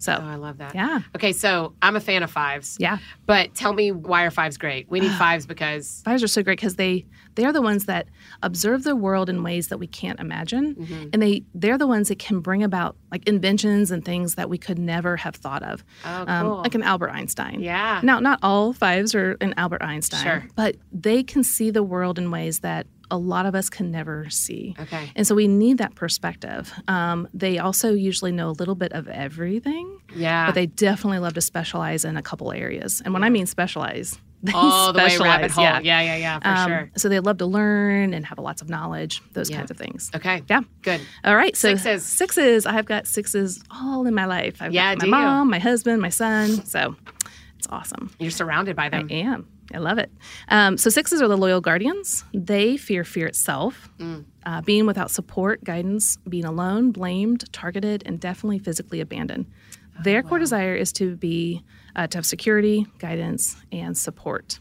So Oh, I love that. yeah, Okay, so I'm a fan of fives. yeah. But tell me why are fives great? We need [SIGHS] fives because Fives are so great because they they are the ones that observe the world in ways that we can't imagine, Mm-hmm. and they they're the ones that can bring about like inventions and things that we could never have thought of, Oh, um, cool. like an Albert Einstein. Yeah. Now, not all fives are an Albert Einstein, Sure. but they can see the world in ways that a lot of us can never see. Okay. And so we need that perspective. Um, they also usually know a little bit of everything, Yeah. but they definitely love to specialize in a couple areas. And when I mean specialize, [LAUGHS] they all the way rabbit specialize, hole. yeah. Yeah, yeah, yeah, for Um, sure. So they love to learn and have lots of knowledge, those Yeah. kinds of things. Okay. Yeah. Good. All right. So Sixes. Sixes. I've got sixes all in my life. I've Yeah, got my do you? mom, my husband, my son. So it's awesome. You're surrounded by them. I am. I love it. Um, so sixes are the loyal guardians. They fear fear itself, Mm. uh, being without support, guidance, being alone, blamed, targeted, and definitely physically abandoned. Oh, Their core desire is to be uh, to have security, guidance, and support.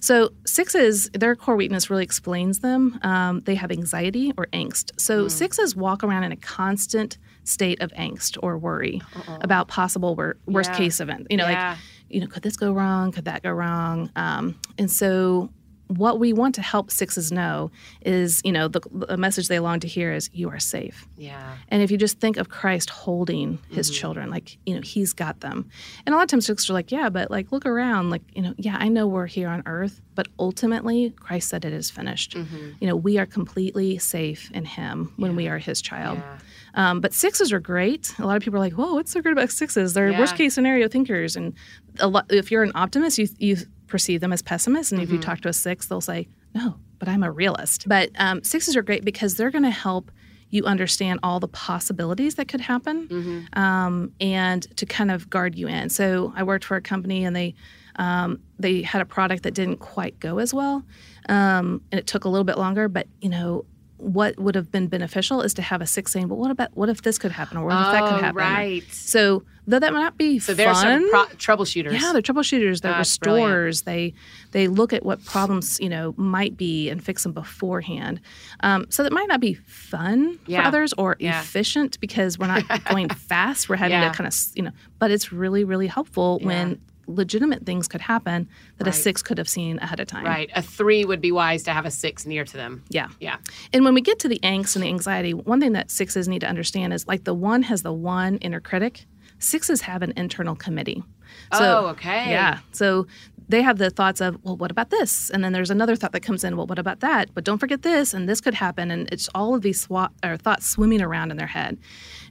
So sixes, their core weakness really explains them. Um, they have anxiety or angst. Mm. So sixes walk around in a constant state of angst or worry about possible wor- worst Yeah. case event. You know, Yeah. like you know, could this go wrong? Could that go wrong? Um, and so, what we want to help sixes know is, you know, the, the message they long to hear is, "You are safe." Yeah. And if you just think of Christ holding His Mm-hmm. children, like you know, He's got them. And a lot of times, sixes are like, "Yeah, but like look around, like you know, yeah, I know we're here on earth, but ultimately, Christ said it is finished. Mm-hmm. You know, we are completely safe in Him when we are His child." Yeah. Um, but sixes are great. A lot of people are like, "Whoa, what's so great about sixes? They're Yeah. worst case scenario thinkers." And a lot, if you're an optimist, you you perceive them as pessimists. And if you talk to a six, they'll say, "No, but I'm a realist." But um, sixes are great because they're going to help you understand all the possibilities that could happen, um, and to kind of guard you in. So I worked for a company, and they um, they had a product that didn't quite go as well, um, and it took a little bit longer. But you know, what would have been beneficial is to have a six saying, "But what about what if this could happen, or what if that Oh, could happen?" right. So though that might not be So they're sort fun, of pro- troubleshooters. yeah, they're troubleshooters. They're That's brilliant. restorers. They they look at what problems you know might be and fix them beforehand. Um, so that might not be fun Yeah. for others or Yeah. efficient because we're not going [LAUGHS] fast. We're having Yeah. to kind of you know, but it's really really helpful when legitimate things could happen that a six could have seen ahead of time. Right. A three would be wise to have a six near to them. Yeah. Yeah. And when we get to the angst and the anxiety, one thing that sixes need to understand is like the one has the one inner critic, sixes have an internal committee. Oh, okay. Yeah. So they have the thoughts of, well, what about this? And then there's another thought that comes in, well, what about that? But don't forget this, and this could happen. And it's all of these swat, or thoughts swimming around in their head.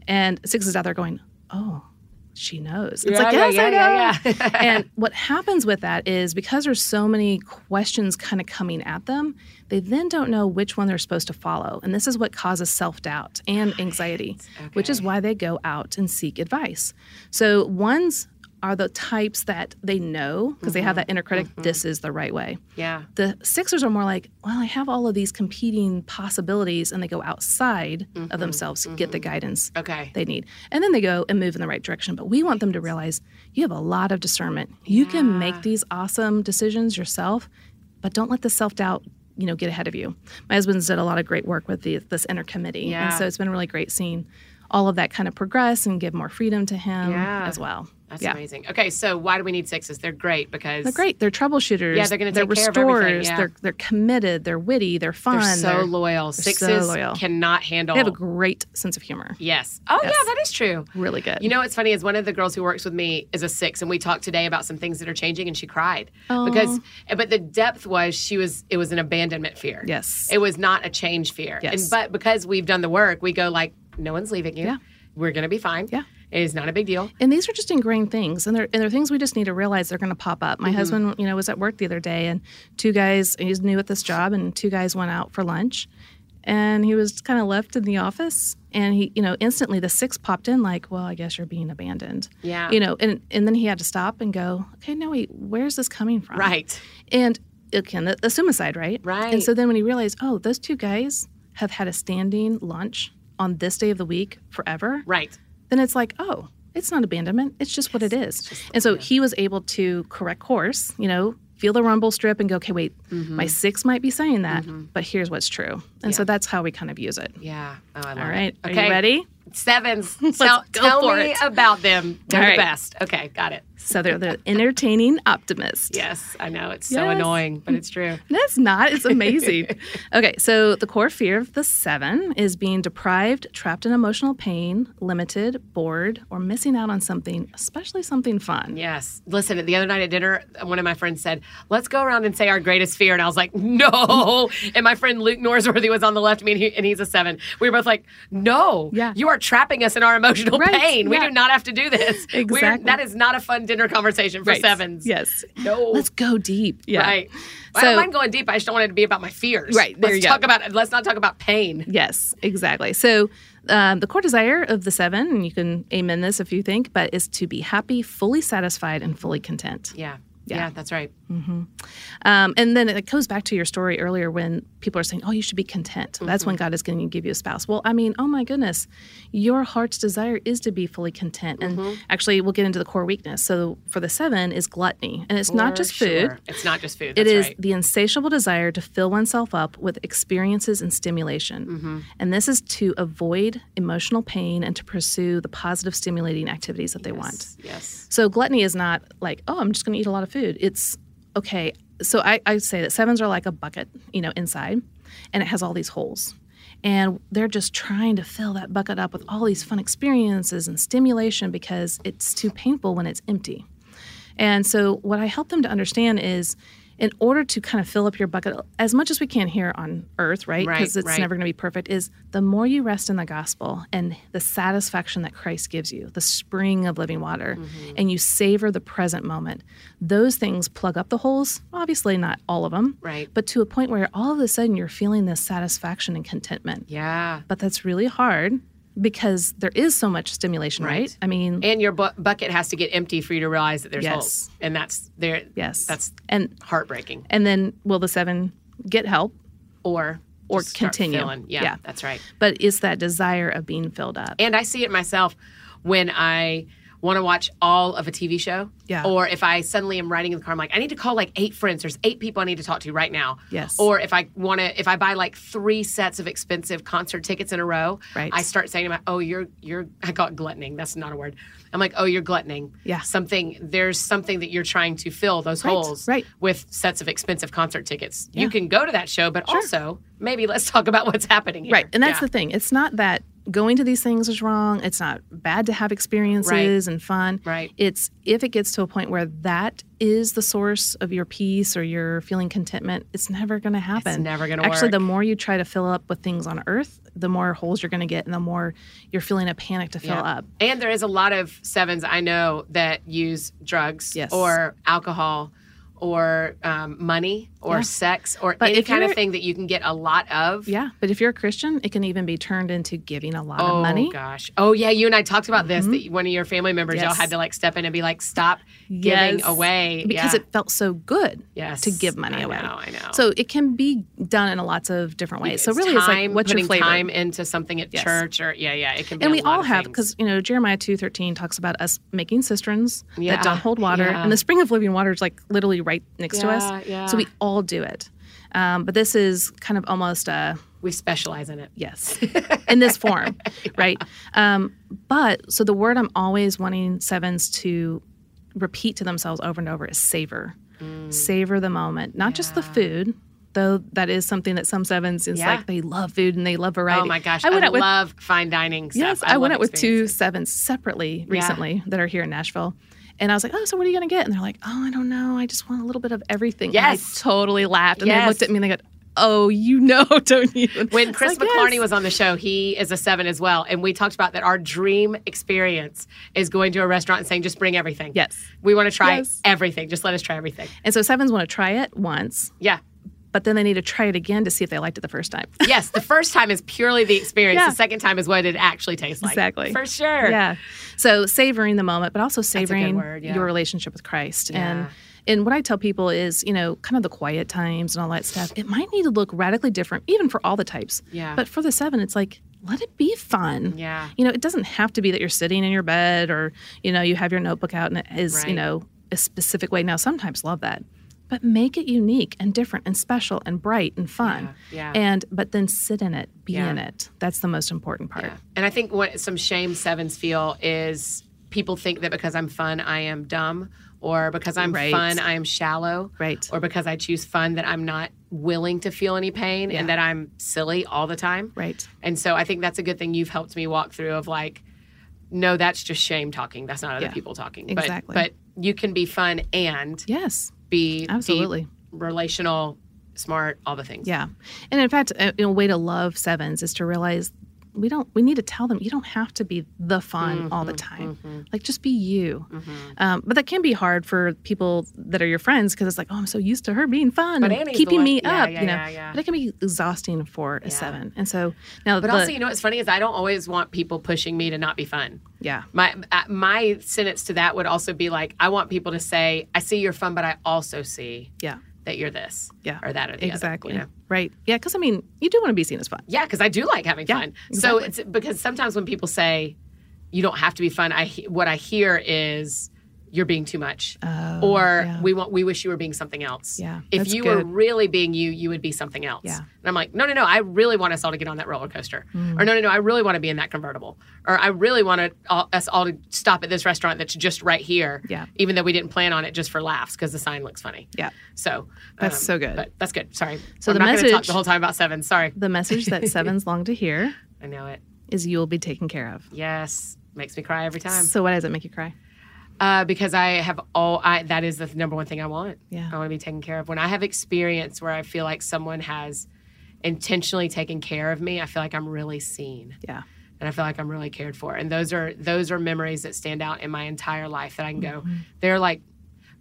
And sixes out there going, oh, she knows. It's Yeah, like, yes, yeah, I know. yeah, yeah. [LAUGHS] and what happens with that is because there's so many questions kind of coming at them, they then don't know which one they're supposed to follow. And this is what causes self doubt and anxiety, which is why they go out and seek advice. So, ones are the types that they know because they have that mm-hmm. inner critic, mm-hmm. this is the right way. Yeah. The Sixers are more like, well, I have all of these competing possibilities, and they go outside of mm-hmm. themselves to get the guidance Okay. they need. And then they go and move in the right direction. But we want them to realize you have a lot of discernment. You can make these awesome decisions yourself, but don't let the self doubt you know get ahead of you. My husband's did a lot of great work with the, this inner committee, Yeah. and so it's been really great seeing all of that kind of progress and give more freedom to him Yeah. as well. That's yeah. amazing. Okay, so why do we need sixes? They're great because They're great. They're troubleshooters. Yeah, they're gonna They're take care of everything, restorers. yeah. They're they're committed. They're witty. They're fun. They're so they're- loyal. so Sixes loyal. cannot handle. They have a great sense of humor. yes. Oh Yes. yeah, that is true. Really good. You know what's funny is one of the girls who works with me is a six, and we talked today about some things that are changing, and she cried because. But the depth was she was it was an abandonment fear. Yes. it was not a change fear. Yes. And but because we've done the work, we go like, no one's leaving you. Yeah. We're gonna be fine. Yeah. It is not a big deal. And these are just ingrained things, and they're and they're things we just need to realize they're going to pop up. My Mm-hmm. husband, you know, was at work the other day, and two guys. He's new at this job, and two guys went out for lunch, and he was kind of left in the office, and he, you know, instantly the six popped in, like, well, I guess you're being abandoned. Yeah. You know, and and then he had to stop and go, okay, no, wait, where's this coming from? Right. And again, the, the suicide, right? Right. And so then when he realized, oh, those two guys have had a standing lunch on this day of the week forever, Right. Then it's like, oh, it's not abandonment. It's just what it is. And so he was able to correct course, you know, feel the rumble strip and go, okay, wait, Mm-hmm. my six might be saying that, but here's what's true. And so that's how we kind of use it. Yeah. Oh, I love All it. right. Are Okay. you ready? Sevens. [LAUGHS] tell tell me it. about them. They're All the best. Okay, got it. So they're the entertaining optimist. Yes, I know it's so annoying, but it's true. [LAUGHS] That's not. It's amazing. [LAUGHS] okay, so the core fear of the seven is being deprived, trapped in emotional pain, limited, bored, or missing out on something, especially something fun. Yes. Listen, the other night at dinner, one of my friends said, "Let's go around and say our greatest fear," and I was like, "No!" And my friend Luke Norsworthy was on the left of me, and, he, and he's a seven. We were both like, "No, Yeah. you are trapping us in our emotional Right, pain. We do not have to do this. Exactly. that is not a fun dinner conversation for Right. sevens. Yes. No. Let's go deep. Yeah. Right. I So- don't mind going deep. I just don't want it to be about my fears. Right, there Let's you go. talk about. Let's not talk about pain. Yes, exactly. So um, the core desire of the seven, and you can amen this if you think, but is to be happy, fully satisfied, and fully content. Yeah. Yeah, Yeah. that's right. Um, and then it goes back to your story earlier when people are saying, "Oh, you should be content." That's when God is going to give you a spouse. Well, I mean, oh my goodness, your heart's desire is to be fully content. And actually, we'll get into the core weakness. So for the seven is gluttony, and it's not For just sure. food. It's not just food. It is right. the insatiable desire to fill oneself up with experiences and stimulation. Mm-hmm. And this is to avoid emotional pain and to pursue the positive stimulating activities that they want. Yes. So gluttony is not like, oh, I'm just going to eat a lot of food. It's okay. So I, I say that sevens are like a bucket, you know, inside, and it has all these holes. And they're just trying to fill that bucket up with all these fun experiences and stimulation because it's too painful when it's empty. And so, what I help them to understand is in order to kind of fill up your bucket as much as we can here on earth, right? Right, Because it's right. never going to be perfect, is the more you rest in the gospel and the satisfaction that Christ gives you, the spring of living water, Mm-hmm. and you savor the present moment, those things plug up the holes. Obviously, not all of them, Right. but to a point where all of a sudden you're feeling this satisfaction and contentment. Yeah. But that's really hard because there is so much stimulation, right? Right. I mean, And your bu- bucket has to get empty for you to realize that there's Yes. holes, and that's there. yes. That's and heartbreaking. and then will the seven get help? Or Or continue. Yeah, Yeah. that's right. But it's that desire of being filled up. And I see it myself when I want to watch all of a TV show. Yeah. Or if I suddenly am riding in the car, I'm like, I need to call like eight friends. There's eight people I need to talk to right now. Yes. Or if I want to, if I buy like three sets of expensive concert tickets in a row, Right. I start saying to my, oh, you're, you're, [LAUGHS] I call it gluttoning. That's not a word. I'm like, oh, you're gluttoning. Yeah. Something, there's something that you're trying to fill those Right, holes right. with sets of expensive concert tickets. Yeah. You can go to that show, but also maybe let's talk about what's happening here. Right. And that's Yeah. the thing. It's not that going to these things is wrong. It's not bad to have experiences and fun. Right. It's if it gets to a point where that is the source of your peace or your feeling contentment, it's never going to happen. It's never gonna Actually, work. the more you try to fill up with things on earth, the more holes you're going to get and the more you're feeling a panic to fill Yeah. up. And there is a lot of sevens I know that use drugs Yes. or alcohol or um, money or Yeah. sex or But any kind of thing that you can get a lot of. Yeah. But if you're a Christian, it can even be turned into giving a lot Oh of money. Mm-hmm. gosh! Oh yeah, you and I talked about this. That one of your family members, y'all had to like step in and be like, "Stop giving Yes. away," because Yeah. it felt so good yes to give money I away. Know, I know. So it can be done in a lots of different ways. So It's really, it's like time, what's your putting flavor? time into something at Yes. church or yeah, yeah. It can be. and we all have because you know Jeremiah two thirteen talks about us making cisterns Yeah, that don't hold water, and the spring of living water is like literally right next to us. yeah. So we all do it. Um, but this is kind of almost a We specialize in it. yes in this form, [LAUGHS] right? Um, but so the word I'm always wanting sevens to repeat to themselves over and over is savor. Savor the moment, not just the Mm. Food. Though that is something that some sevens is Yeah. like they love food and they love variety. Oh my gosh, I I, went out with love fine dining stuff. Yes, I, went out with two sevens separately Yeah. recently that are here in Nashville. And I was like, oh, so what are you going to get? And they're like, oh, I don't know. I just want a little bit of everything. And I Yes. totally laughed. And they looked at me and they go, oh, you know, [LAUGHS] don't you? When Chris like, McClarney yes. was on the show, he is a seven as well. And we talked about that our dream experience is going to a restaurant and saying, just bring everything. Yes. We want to try Yes. everything. Just let us try everything. And so sevens want to try it once, Yeah. But then they need to try it again to see if they liked it the first time. [LAUGHS] Yes. The first time is purely the experience. Yeah. The second time is what it actually tastes like. Exactly. For sure. yeah. So savoring the moment, but also savoring word, yeah. your relationship with Christ. Yeah. And and what I tell people is, you know, kind of the quiet times and all that stuff. It might need to look radically different, even for all the types. Yeah. But for the seven, it's like let it be fun. Yeah. You know, it doesn't have to be that you're sitting in your bed or you know you have your notebook out and it is you know a specific way. Now, sometimes love that. But make it unique and different and special and bright and fun. Yeah, yeah. And but then sit in it, be Yeah. in it. That's the most important part. Yeah. And I think what some shame sevens feel is people think that because I'm fun, I am dumb, or because I'm Right. fun, I am shallow, Right. or because I choose fun, that I'm not willing to feel any pain Yeah. and that I'm silly all the time. Right. And so I think that's a good thing you've helped me walk through of like, no, that's just shame talking. That's not other Yeah. people talking. Exactly. But, but you can be fun and Yes. Be Absolutely. deep, relational, smart, all the things. Yeah. And in fact, a, a way to love sevens is to realize we don't we need to tell them you don't have to be the fun all Mm-hmm, the time like just be you. Um, but that can be hard for people that are your friends because it's like oh i'm so used to her being fun But and Annie's keeping me yeah, up yeah, you know? yeah, but it can be exhausting for a seven. And so now But the, also, you know what's funny is I don't always want people pushing me to not be fun. yeah. My uh, my sentence to that would also be like, I want people to say, I see you're fun, but I also see yeah that you're this, yeah or that, or the exactly other. You know? right yeah because i mean you do want to be seen as fun Yeah, because I do like having Yeah, fun. So it's because sometimes when people say you don't have to be fun, I what I hear is you're being too much, Oh, or yeah. we want we wish you were being something else. Yeah, if you were really being you, you would be something else. Yeah. and I'm like, no, no, no. I really want us all to get on that roller coaster, Mm. or no, no, no. I really want to be in that convertible, or I really want to, all, us all to stop at this restaurant that's just right here. Yeah. even though we didn't plan on it just for laughs because the sign looks funny. yeah So um, That's so good. But that's good. Sorry. So I'm the not going talk message- the whole time about seven. Sorry. the message that [LAUGHS] sevens long to hear I know it. is you will be taken care of Yes, makes me cry every time. so why does it make you cry Uh, because I have all. I that is the number one thing I want. Yeah. I want to be taken care of. When I have experience where I feel like someone has intentionally taken care of me, I feel like I'm really seen, yeah and I feel like I'm really cared for. And those are those are memories that stand out in my entire life that I can go. They're like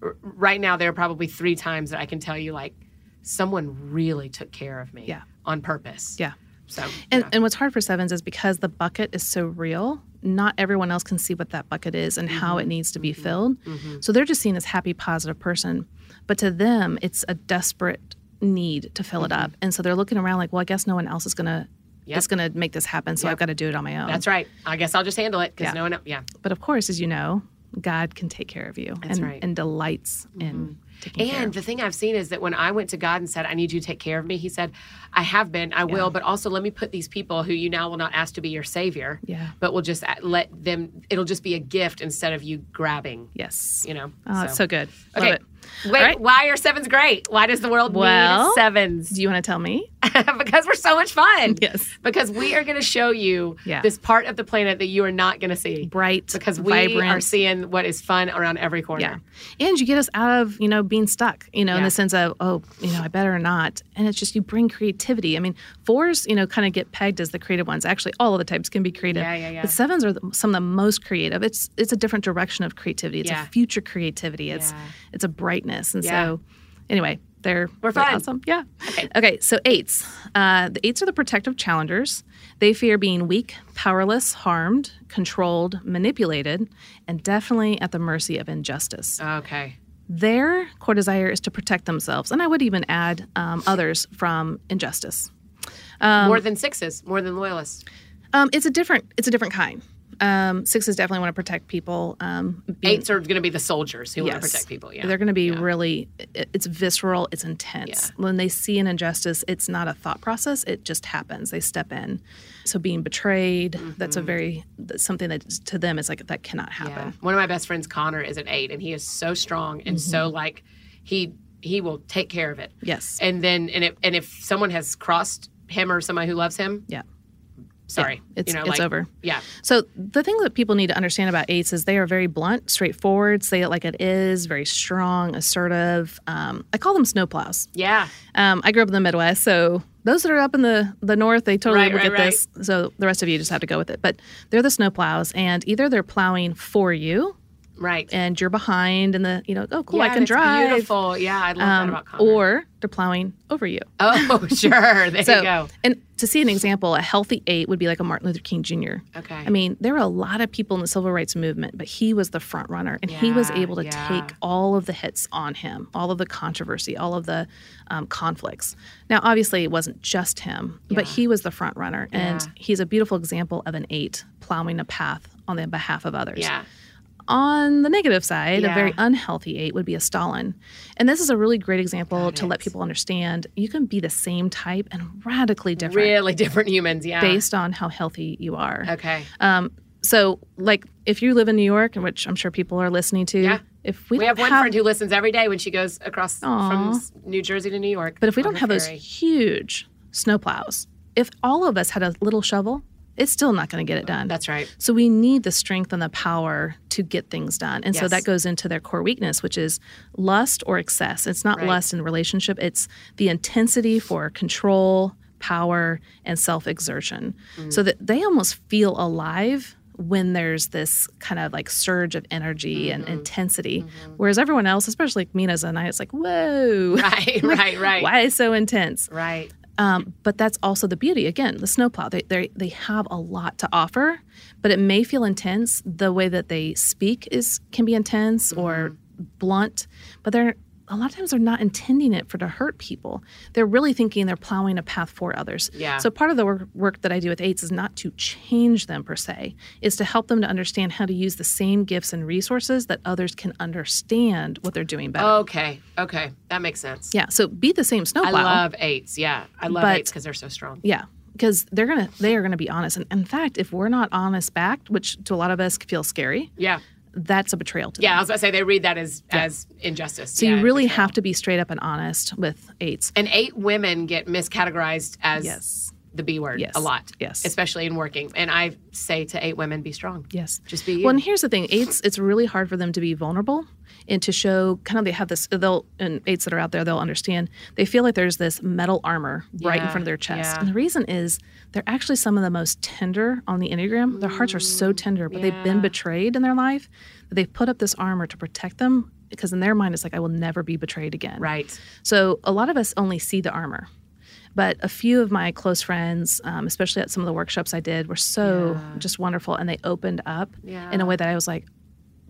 r- right now. There are probably three times that I can tell you like someone really took care of me. Yeah. On purpose. yeah So. And, yeah. and what's hard for sevens is because the bucket is so real, not everyone else can see what that bucket is and how Mm-hmm. it needs to be filled. So they're just seen as happy, positive person. But to them, it's a desperate need to fill it Mm-hmm. up. And so they're looking around like, well, I guess no one else is gonna Yep. is gonna make this happen. So Yep. I've got to do it on my own. That's right. I guess I'll just handle it because Yeah. no one. Yeah. But of course, as you know, God can take care of you and, right. and delights in taking care. And the thing I've seen is that when I went to God and said, I need you to take care of me, He said, I have been, I will, but also let me put these people who you now will not ask to be your savior, Yeah. but will just uh, let them, it'll just be a gift instead of you grabbing, Yes. you know? Oh, it's so good. Love Okay. it. Wait, right. why are sevens great? Why does the world Well- need sevens? Do you want to tell me? [LAUGHS] because we're so much fun. Yes. Because we are going to show you Yeah. this part of the planet that you are not going to see. Bright, Because we vibrant. are seeing what is fun around every corner. Yeah. And you get us out of, you know, being stuck, you know, in the sense of, oh, you know, I better not. And it's just you bring creativity. I mean, fours, you know, kind of get pegged as the creative ones. Actually, all of the types can be creative. Yeah, yeah, yeah. But sevens are the, some of the most creative. It's it's a different direction of creativity. It's Yeah. a future creativity. It's Yeah. it's a And Yeah. so anyway, they're We're they're awesome. Yeah. Okay. Okay, so eights. Uh, the eights are the protective challengers. They fear being weak, powerless, harmed, controlled, manipulated, and definitely at the mercy of injustice. Okay. Their core desire is to protect themselves, and I would even add um, others from injustice. more than sixes, more than loyalists. Um, it's a different it's a different kind. Um, sixes definitely want to protect people. Um, being- Eights are going to be the soldiers who want to protect people. Yeah. They're going to be Yeah. really, it- it's visceral, it's intense. Yeah. When they see an injustice, it's not a thought process, it just happens. They step in. So being betrayed, that's a very, that's something that to them is like, that cannot Mm-hmm. Yeah. happen. One of my best friends, Connor, is an eight, and he is so strong and so Mm-hmm. like he he will take care of it. Yes. And then and if and if someone has crossed him or somebody who loves him, Yeah. Sorry, It's, you know, it's like, over. Yeah. So the thing that people need to understand about eights is they are very blunt, straightforward, say it like it is, very strong, assertive. Um, I call them snowplows. Yeah. Um, I grew up in the Midwest, so those that are up in the the north, they totally Right, will right, get this. So the rest of you just have to go with it. But they're the snowplows, and either they're plowing for you, Right. and you're behind, and the you know, oh cool, yeah, I can drive, Beautiful. Yeah, I love that um, about Connor. or they're plowing over you. [LAUGHS] oh, sure. [LAUGHS] There So, you go. and to see an example, a healthy eight would be like a Martin Luther King Jr. Okay. I mean, there were a lot of people in the civil rights movement, but he was the front runner, and he was able to yeah. take all of the hits on him, all of the controversy, all of the um, conflicts. Now, obviously, it wasn't just him, but he was the front runner, and Yeah. he's a beautiful example of an eight plowing a path on the behalf of others. yeah. On the negative side, Yeah. a very unhealthy eight would be a Stalin. And this is a really great example to let people understand you can be the same type and radically different Really [LAUGHS] different humans. Yeah. based on how healthy you are. Okay. Um, so, like, if you live in New York, which I'm sure people are listening to, Yeah. if we, We have one friend who listens every day when she goes across from New Jersey to New York. but if we don't have those huge snowplows, if all of us had a little shovel, it's still not going to get it done. That's right. So we need the strength and the power to get things done. And so that goes into their core weakness, which is lust or excess. It's not Right. lust in relationship, it's the intensity for control, power, and self exertion. Mm. So that they almost feel alive when there's this kind of like surge of energy and Mm-hmm. intensity. Whereas everyone else, especially like Mina's and I, it's like, whoa. Right, [LAUGHS] right, right. Why is so intense? Right. Um, but that's also the beauty. Again, the snowplow, they, they, they have a lot to offer, but it may feel intense. The way that they speak is can be intense or Mm-hmm. blunt, but they're a lot of times they're not intending it for to hurt people. They're really thinking they're plowing a path for others. Yeah. So part of the work, work that I do with eights is not to change them per se, is to help them to understand how to use the same gifts and resources that others can understand what they're doing better. Okay. Okay. That makes sense. Yeah. So be the same snowball. I love eights. Yeah. I love But- eights because they're so strong. Yeah, because they're gonna they are gonna be honest. And in fact, if we're not honest back, which to a lot of us feels scary, Yeah. That's a betrayal to Yeah. I was about to say they read that as as injustice. So you really have to be straight up and honest with eights. And eight women get miscategorized as Yes. the B word Yes. a lot. Yes. Especially in working. And I say to eight women, be strong. Yes. Just be you. Well, and here's the thing: eights. It's really hard for them to be vulnerable and to show kind of they have this. They'll and eights that are out there, they'll understand. They feel like there's this metal armor right in front of their chest, yeah. and the reason is they're actually some of the most tender on the enneagram. Their hearts are so tender, but they've been betrayed in their life that they've put up this armor to protect them because in their mind it's like I will never be betrayed again. right. So a lot of us only see the armor. But a few of my close friends, um, especially at some of the workshops I did, were so Yeah. just wonderful, and they opened up in a way that I was like,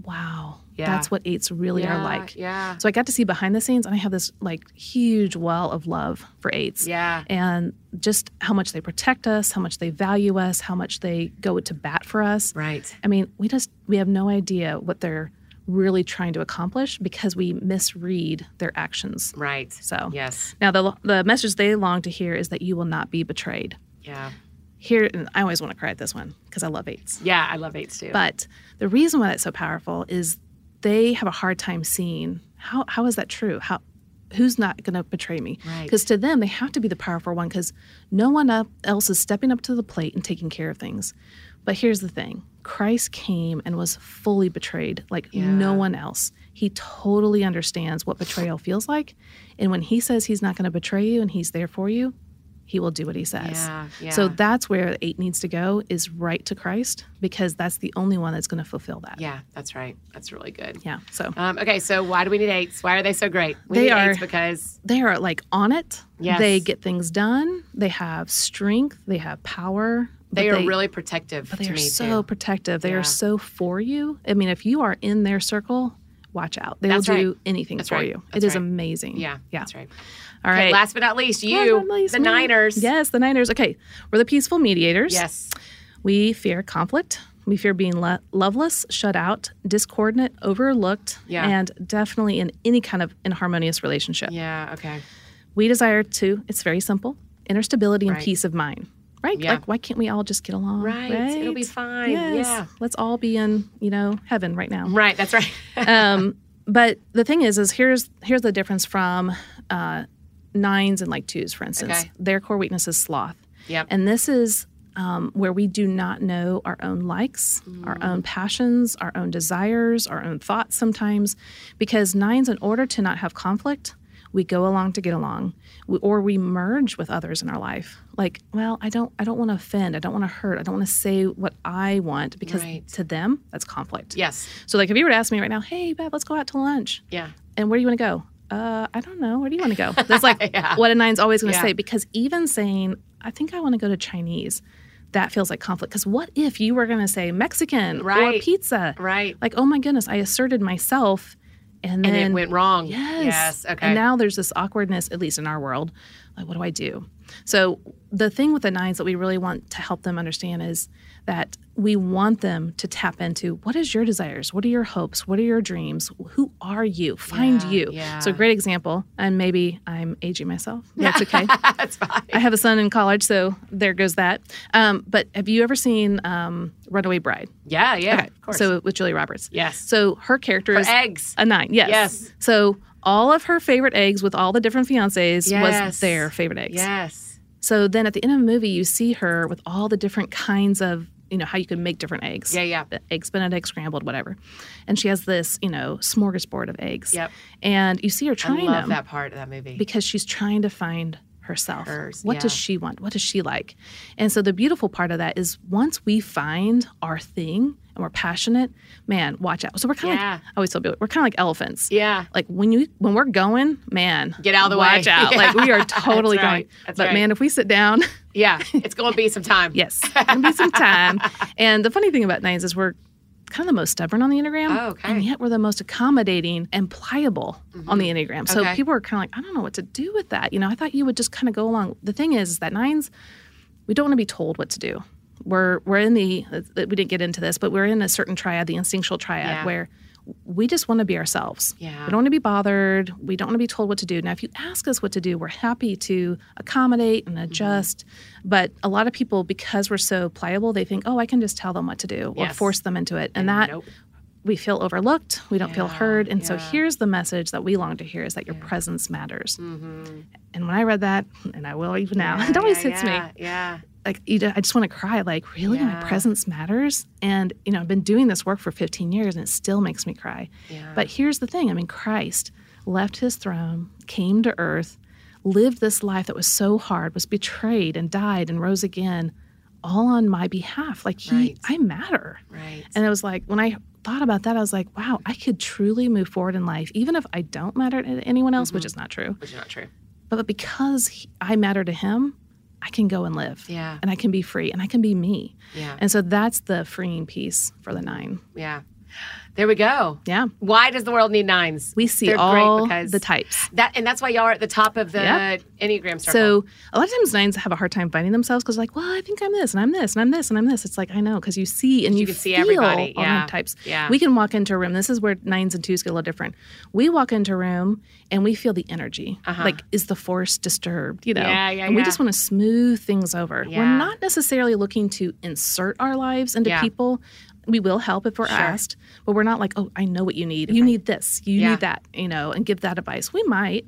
"Wow, Yeah. that's what eights really yeah, are like." Yeah. So I got to see behind the scenes, and I have this like huge well of love for eights, Yeah. and just how much they protect us, how much they value us, how much they go to bat for us. Right. I mean, we just we have no idea what they're really trying to accomplish because we misread their actions. Right. So Yes. now the the message they long to hear is that you will not be betrayed. Yeah. Here, and I always want to cry at this one because I love eights. Yeah. I love eights too. But the reason why that's so powerful is they have a hard time seeing how how is that true? How who's not going to betray me? Right. Because to them, they have to be the powerful one because no one else is stepping up to the plate and taking care of things. But here's the thing: Christ came and was fully betrayed, like no one else. He totally understands what betrayal feels like, and when he says he's not going to betray you and he's there for you, he will do what he says. Yeah, yeah. So that's where eight needs to go is right to Christ because that's the only one that's going to fulfill that. yeah, that's right. That's really good. Yeah. So Um, okay, so why do we need eights? Why are they so great? We They need are- eights because they are like on it. Yes. They get things done. They have strength. They have power. they are really protective But they are so too. protective. They Yeah. are so for you. I mean, if you are in their circle, watch out. They That's will right. do anything That's for right. you. That's it is right. amazing. Yeah, Yeah. that's right. All Okay, last but not least, you, not least, the me. Niners. Yes, the Niners. Okay. We're the peaceful mediators. Yes. We fear conflict. We fear being lo- loveless, shut out, discordant, overlooked, Yeah. and definitely in any kind of inharmonious relationship. Yeah. Okay. We desire to, it's very simple, inner stability and Right. peace of mind. Right? Yeah. Like, why can't we all just get along? Right. It'll be fine. Yes. Yeah. Let's all be in, you know, heaven right now. Right. That's right. [LAUGHS] um, but the thing is, is here's here's the difference from uh, nines and like twos, for instance. Okay. Their core weakness is sloth, yep. and this is um, where we do not know our own likes, our Mm. own passions, our own desires, our own thoughts sometimes, because nines, in order to not have conflict. We go along to get along, we, or we merge with others in our life. Like, well, I don't, I don't want to offend, I don't want to hurt, I don't want to say what I want because Right. to them that's conflict. yes. So, like, if you were to ask me right now, hey, Beth, let's go out to lunch. Yeah. And where do you want to go? Uh, I don't know. Where do you want to go? [LAUGHS] That's like Yeah. what a nine's always going to Yeah. say because even saying, I think I want to go to Chinese, that feels like conflict. Because what if you were going to say Mexican or pizza? Right. Like, oh my goodness, I asserted myself and then and it went wrong. Yes. Yes. Okay. And now there's this awkwardness, at least in our world. Like, what do I do? So, the thing with the nines that we really want to help them understand is that we want them to tap into what is your desires? What are your hopes? What are your dreams? Who are you? Find Yeah, you. yeah. So, great example, and maybe I'm aging myself. [LAUGHS] That's okay. That's fine. I have a son in college, so there goes that. Um, but have you ever seen um, Runaway Bride? Yeah. Yeah. Okay. Of course. So, with Julia Roberts. yes. So, her character For is eggs. a nine, yes. Yes. So all of her favorite eggs with all the different fiancés Yes. was their favorite eggs. Yes. So then at the end of the movie, you see her with all the different kinds of, you know, how you can make different eggs. Yeah. Yeah. Eggs Benedict, scrambled, whatever. And she has this, you know, smorgasbord of eggs. Yep. And you see her I trying love them that part of that movie. because she's trying to find herself. Hers, what does she want? What does she like? And so the beautiful part of that is once we find our thing and we're passionate, man, watch out. So we're kind of Yeah. like, I always tell people, we're kind of like elephants yeah. like when you when we're going, man, Get out of the watch way. out. Yeah. [LAUGHS] Like we are totally right. going. That's but right. man, if we sit down, Yeah. It's going to be some time. yes, gonna be some time. [LAUGHS] [LAUGHS] and the funny thing about nines is we're kind of the most stubborn on the enneagram, Oh, okay. Mm-hmm. and yet we're the most accommodating and pliable on the enneagram. So Okay. people are kind of like, I don't know what to do with that. You know, I thought you would just kind of go along. The thing is, is that nines, we don't want to be told what to do. We're we're in the we didn't get into this, but we're in a certain triad, the instinctual triad, Yeah. where we just want to be ourselves. Yeah. We don't want to be bothered. We don't want to be told what to do. Now, if you ask us what to do, we're happy to accommodate Mm-hmm. and adjust. But a lot of people, because we're so pliable, they think, oh, I can just tell them what to do or force them into it. And that Nope. we feel overlooked. We don't feel heard. And so here's the message that we long to hear is that your presence matters. Mm-hmm. And when I read that, and I will even now, [LAUGHS] Yeah, it always yeah, hits yeah, me Yeah. Like you I just want to cry. Like, really, Yeah. my presence matters. And you know, I've been doing this work for 15 years, and it still makes me cry. Yeah. But here's the thing: I mean, Christ left His throne, came to earth, lived this life that was so hard, was betrayed and died and rose again, all on my behalf. Like He, Right. I matter. Right. And it was like when I thought about that, I was like, wow, I could truly move forward in life, even if I don't matter to anyone else, Mm-hmm. which is not true. Which is not true. But because he, I matter to Him, I can go and live Yeah. and I can be free and I can be me. Yeah. And so that's the freeing piece for the nine. Yeah. There we go. Yeah. Why does the world need nines? We see They're all because the types. That and that's why y'all are at the top of the Yep. Enneagram circle. So a lot of times nines have a hard time finding themselves because like, well, I think I'm this and I'm this and I'm this and I'm this. It's like I know because you see and you, You can see everybody. all Yeah. the types. Yeah. We can walk into a room. This is where nines and twos get a little different. We walk into a room and we feel the energy. Uh-huh. Like, is the force disturbed? You know. Yeah, yeah, and we just want to smooth things over. Yeah. We're not necessarily looking to insert our lives into Yeah. people. We will help if we're Sure. asked, but we're not like, oh, I know what you need. You need this. You Yeah. need that. You know, and give that advice. We might,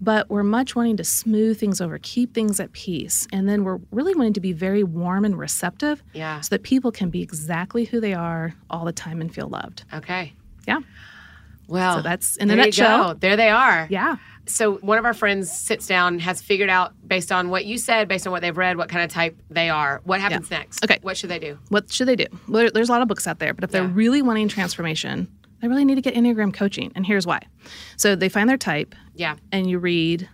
but we're much wanting to smooth things over, keep things at peace. And then we're really wanting to be very warm and receptive yeah. so that people can be exactly who they are all the time and feel loved. Okay. Yeah. Well, So that's in a nutshell. go. There they are. Yeah. So one of our friends sits down, has figured out based on what you said, based on what they've read, what kind of type they are. What happens next? Okay. What should they do? What should they do? Well, there's a lot of books out there, but if they're really wanting transformation, they really need to get Enneagram coaching. And here's why. So they find their type Yeah. and you read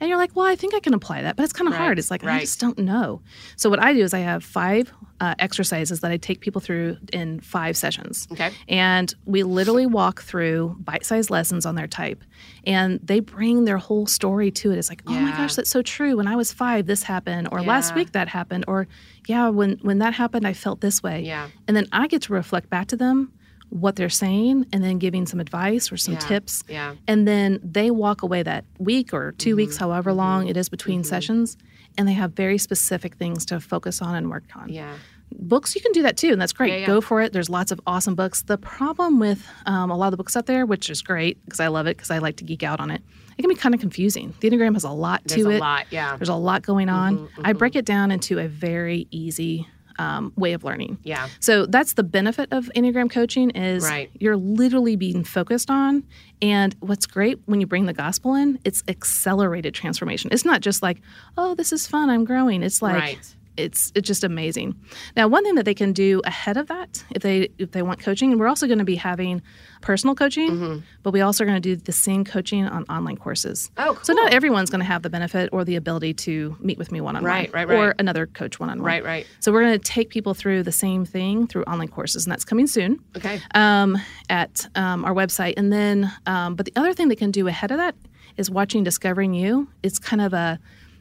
and you're like, well, I think I can apply that, but it's kind of Right, hard. It's like, I just don't know. So what I do is I have five uh, exercises that I take people through in five sessions. Okay. And we literally walk through bite sized lessons on their type. And they bring their whole story to it. It's like, oh my gosh, that's so true. When I was five, this happened. Or last week, that happened. Or yeah, when, when that happened, I felt this way. Yeah. And then I get to reflect back to them what they're saying and then giving some advice or some Yeah. tips. Yeah. And then they walk away that week or 2 weeks, Mm-hmm. however long it is between sessions, and they have very specific things to focus on and work on. Yeah. Books, you can do that too, and that's great. Yeah, yeah. Go for it. There's lots of awesome books. The problem with um, a lot of the books out there, which is great because I love it because I like to geek out on it, it can be kind of confusing. The Enneagram has a lot There's to a it. lot. Yeah. There's a lot going on. Mm-hmm, I break it down into a very easy um, way of learning. Yeah. So that's the benefit of Enneagram coaching is Right. you're literally being focused on. And what's great when you bring the gospel in, it's accelerated transformation. It's not just like, oh, this is fun, I'm growing. It's like Right. It's it's just amazing. Now, one thing that they can do ahead of that, if they if they want coaching, and we're also going to be having personal coaching, Mm-hmm. but we also are going to do the same coaching on online courses. Oh, cool. So not everyone's going to have the benefit or the ability to meet with me one on one, Right, right, or another coach one on one. Right, right. So we're going to take people through the same thing through online courses, and that's coming soon Okay. um, at um, our website. And then, um, but the other thing they can do ahead of that is watching Discovering You. It's kind of a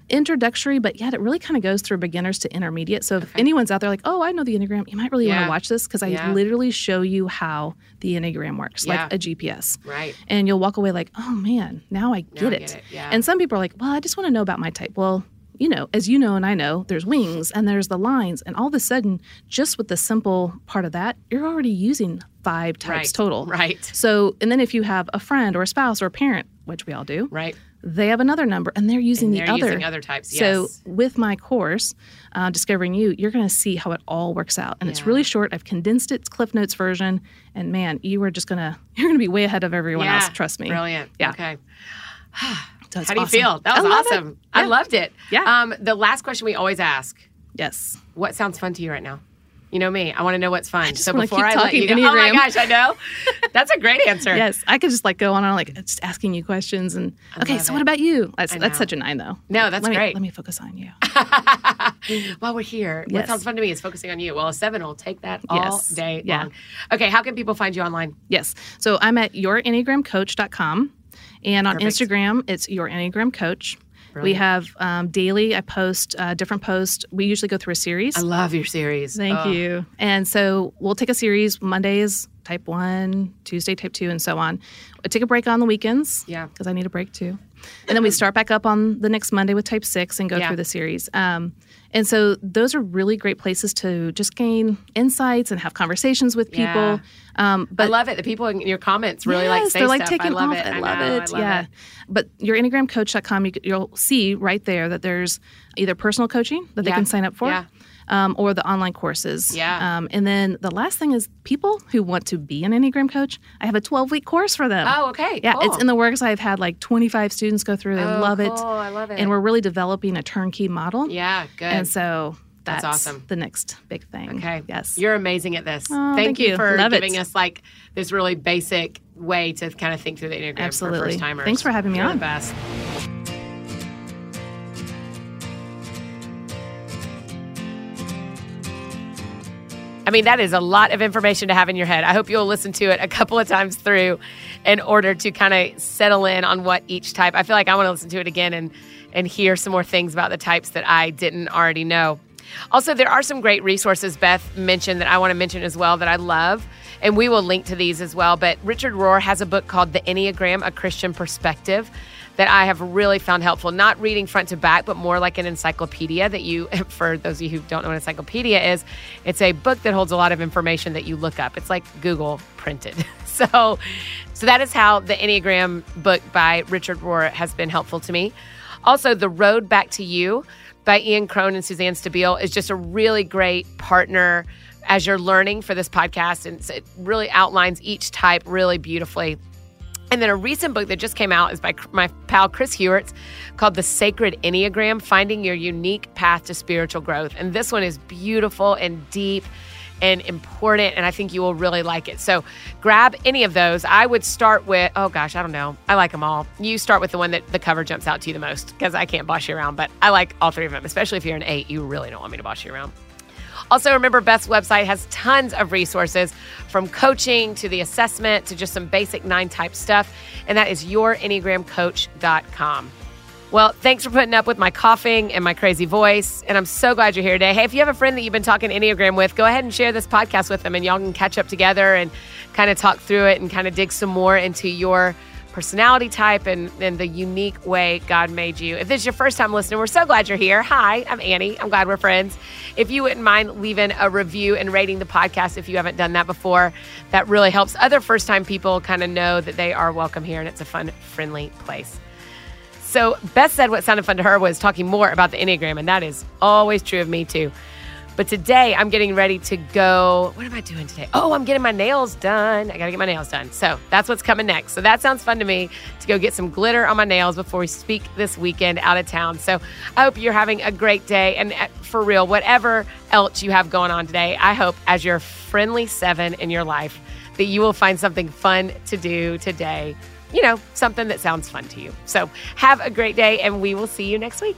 introductory, but yet it really kind of goes through beginners to intermediate. So if anyone's out there like, oh, I know the Enneagram, you might really want to watch this because I Yeah. literally show you how the Enneagram works, Yeah. like a GPS. Right. And you'll walk away like, oh man, now I get, I it. get it, yeah. And some people are like, well, I just want to know about my type. Well, you know, as you know and I know, there's wings and there's the lines, and all of a sudden, just with the simple part of that, you're already using five types Right. total. Right. So, and then if you have a friend or a spouse or a parent, which we all do, Right. They have another number and they're using And the they're other. using other types, Yes. So with my course, uh, Discovering You, you're going to see how it all works out, and it's really short. I've condensed it, it's Cliff Notes version, and man, you are just gonna [LAUGHS] you're gonna be way ahead of everyone yeah. else. Trust me. Brilliant. Yeah. Okay. [SIGHS] So How do you feel? That was I awesome. I loved it. Yeah. Um, the last question we always ask: Yes. What sounds fun to you right now? You know me. I want to know what's fun. so before I let you go, oh my gosh, I know. That's a great answer. [LAUGHS] Yes, I could just like go on and on, like just asking you questions and okay. So it. what about you? That's that's such a nine though. No, that's let me, great. Let me focus on you. [LAUGHS] While we're here, what sounds fun to me is focusing on you. Well, a seven will take that all Yes. day Yeah. long. Okay, how can people find you online? Yes. So I'm at yourenneagramcoach.com. And on Perfect. Instagram, it's your Enneagram Coach. We have um, daily, I post uh, different posts. We usually go through a series. I love your series. Thank Oh, you. And so we'll take a series Mondays, type one, Tuesday, type two, and so on. I take a break on the weekends. Yeah. Because I need a break too. And then we start back up on the next Monday with type six and go Yeah. through the series. Um, and so those are really great places to just gain insights and have conversations with people. Yeah. Um, but I love it. The people in your comments really like Yes, say they're like stuff. taking I love off. it. I love know, it. I love yeah. it. But your enneagramcoach.com, you, you'll see right there that there's either personal coaching that they Yeah. can sign up for, Yeah. Um, or the online courses. Yeah. Um, and then the last thing is people who want to be an enneagram coach. I have a 12 week course for them. Oh, okay. yeah, it's in the works. I've had like 25 students go through. They Oh, love it. cool. I love it. And we're really developing a turnkey model. yeah, good. And so That's that's, awesome. the next big thing. Okay. Yes. You're amazing at this. Oh, thank, thank you for Love it. giving us like this really basic way to kind of think through the Enneagram for first timers. Thanks for having me You're on. the best. I mean, that is a lot of information to have in your head. I hope you'll listen to it a couple of times through in order to kind of settle in on what each type. I feel like I want to listen to it again and and hear some more things about the types that I didn't already know. Also, there are some great resources Beth mentioned that I want to mention as well that I love, and we will link to these as well. But Richard Rohr has a book called The Enneagram: A Christian Perspective that I have really found helpful. Not reading front to back, but more like an encyclopedia that you, [LAUGHS] for those of you who don't know what encyclopedia is, it's a book that holds a lot of information that you look up. It's like Google printed. [LAUGHS] So, so that is how the Enneagram book by Richard Rohr has been helpful to me. Also, The Road Back to You by Ian Cron and Suzanne Stabile is just a really great partner as you're learning for this podcast. And it really outlines each type really beautifully. And then a recent book that just came out is by my pal Chris Heuertz called The Sacred Enneagram Finding Your Unique Path to Spiritual Growth. And this one is beautiful and deep and important, and I think you will really like it. So grab any of those. I would start with, oh gosh, I don't know. I like them all. You start with the one that the cover jumps out to you the most because I can't boss you around, but I like all three of them, especially if you're an eight. You really don't want me to boss you around. Also, remember, Beth's website has tons of resources from coaching to the assessment to just some basic nine type stuff. And that is yourenneagramcoach.com. Well, thanks for putting up with my coughing and my crazy voice. And I'm so glad you're here today. Hey, if you have a friend that you've been talking Enneagram with, go ahead and share this podcast with them and y'all can catch up together and kind of talk through it and kind of dig some more into your personality type and, and the unique way God made you. If this is your first time listening, we're so glad you're here. Hi, I'm Annie. I'm glad we're friends. If you wouldn't mind leaving a review and rating the podcast if you haven't done that before, that really helps other first time people kind of know that they are welcome here and it's a fun, friendly place. So, Beth said what sounded fun to her was talking more about the Enneagram, and that is always true of me too. But today I'm getting ready to go. What am I doing today? Oh, I'm getting my nails done. I got to get my nails done. So that's what's coming next. So that sounds fun to me to go get some glitter on my nails before we speak this weekend out of town. So I hope you're having a great day. And uh, for real, whatever else you have going on today, I hope as your friendly seven in your life that you will find something fun to do today. You know, something that sounds fun to you. So have a great day, and we will see you next week.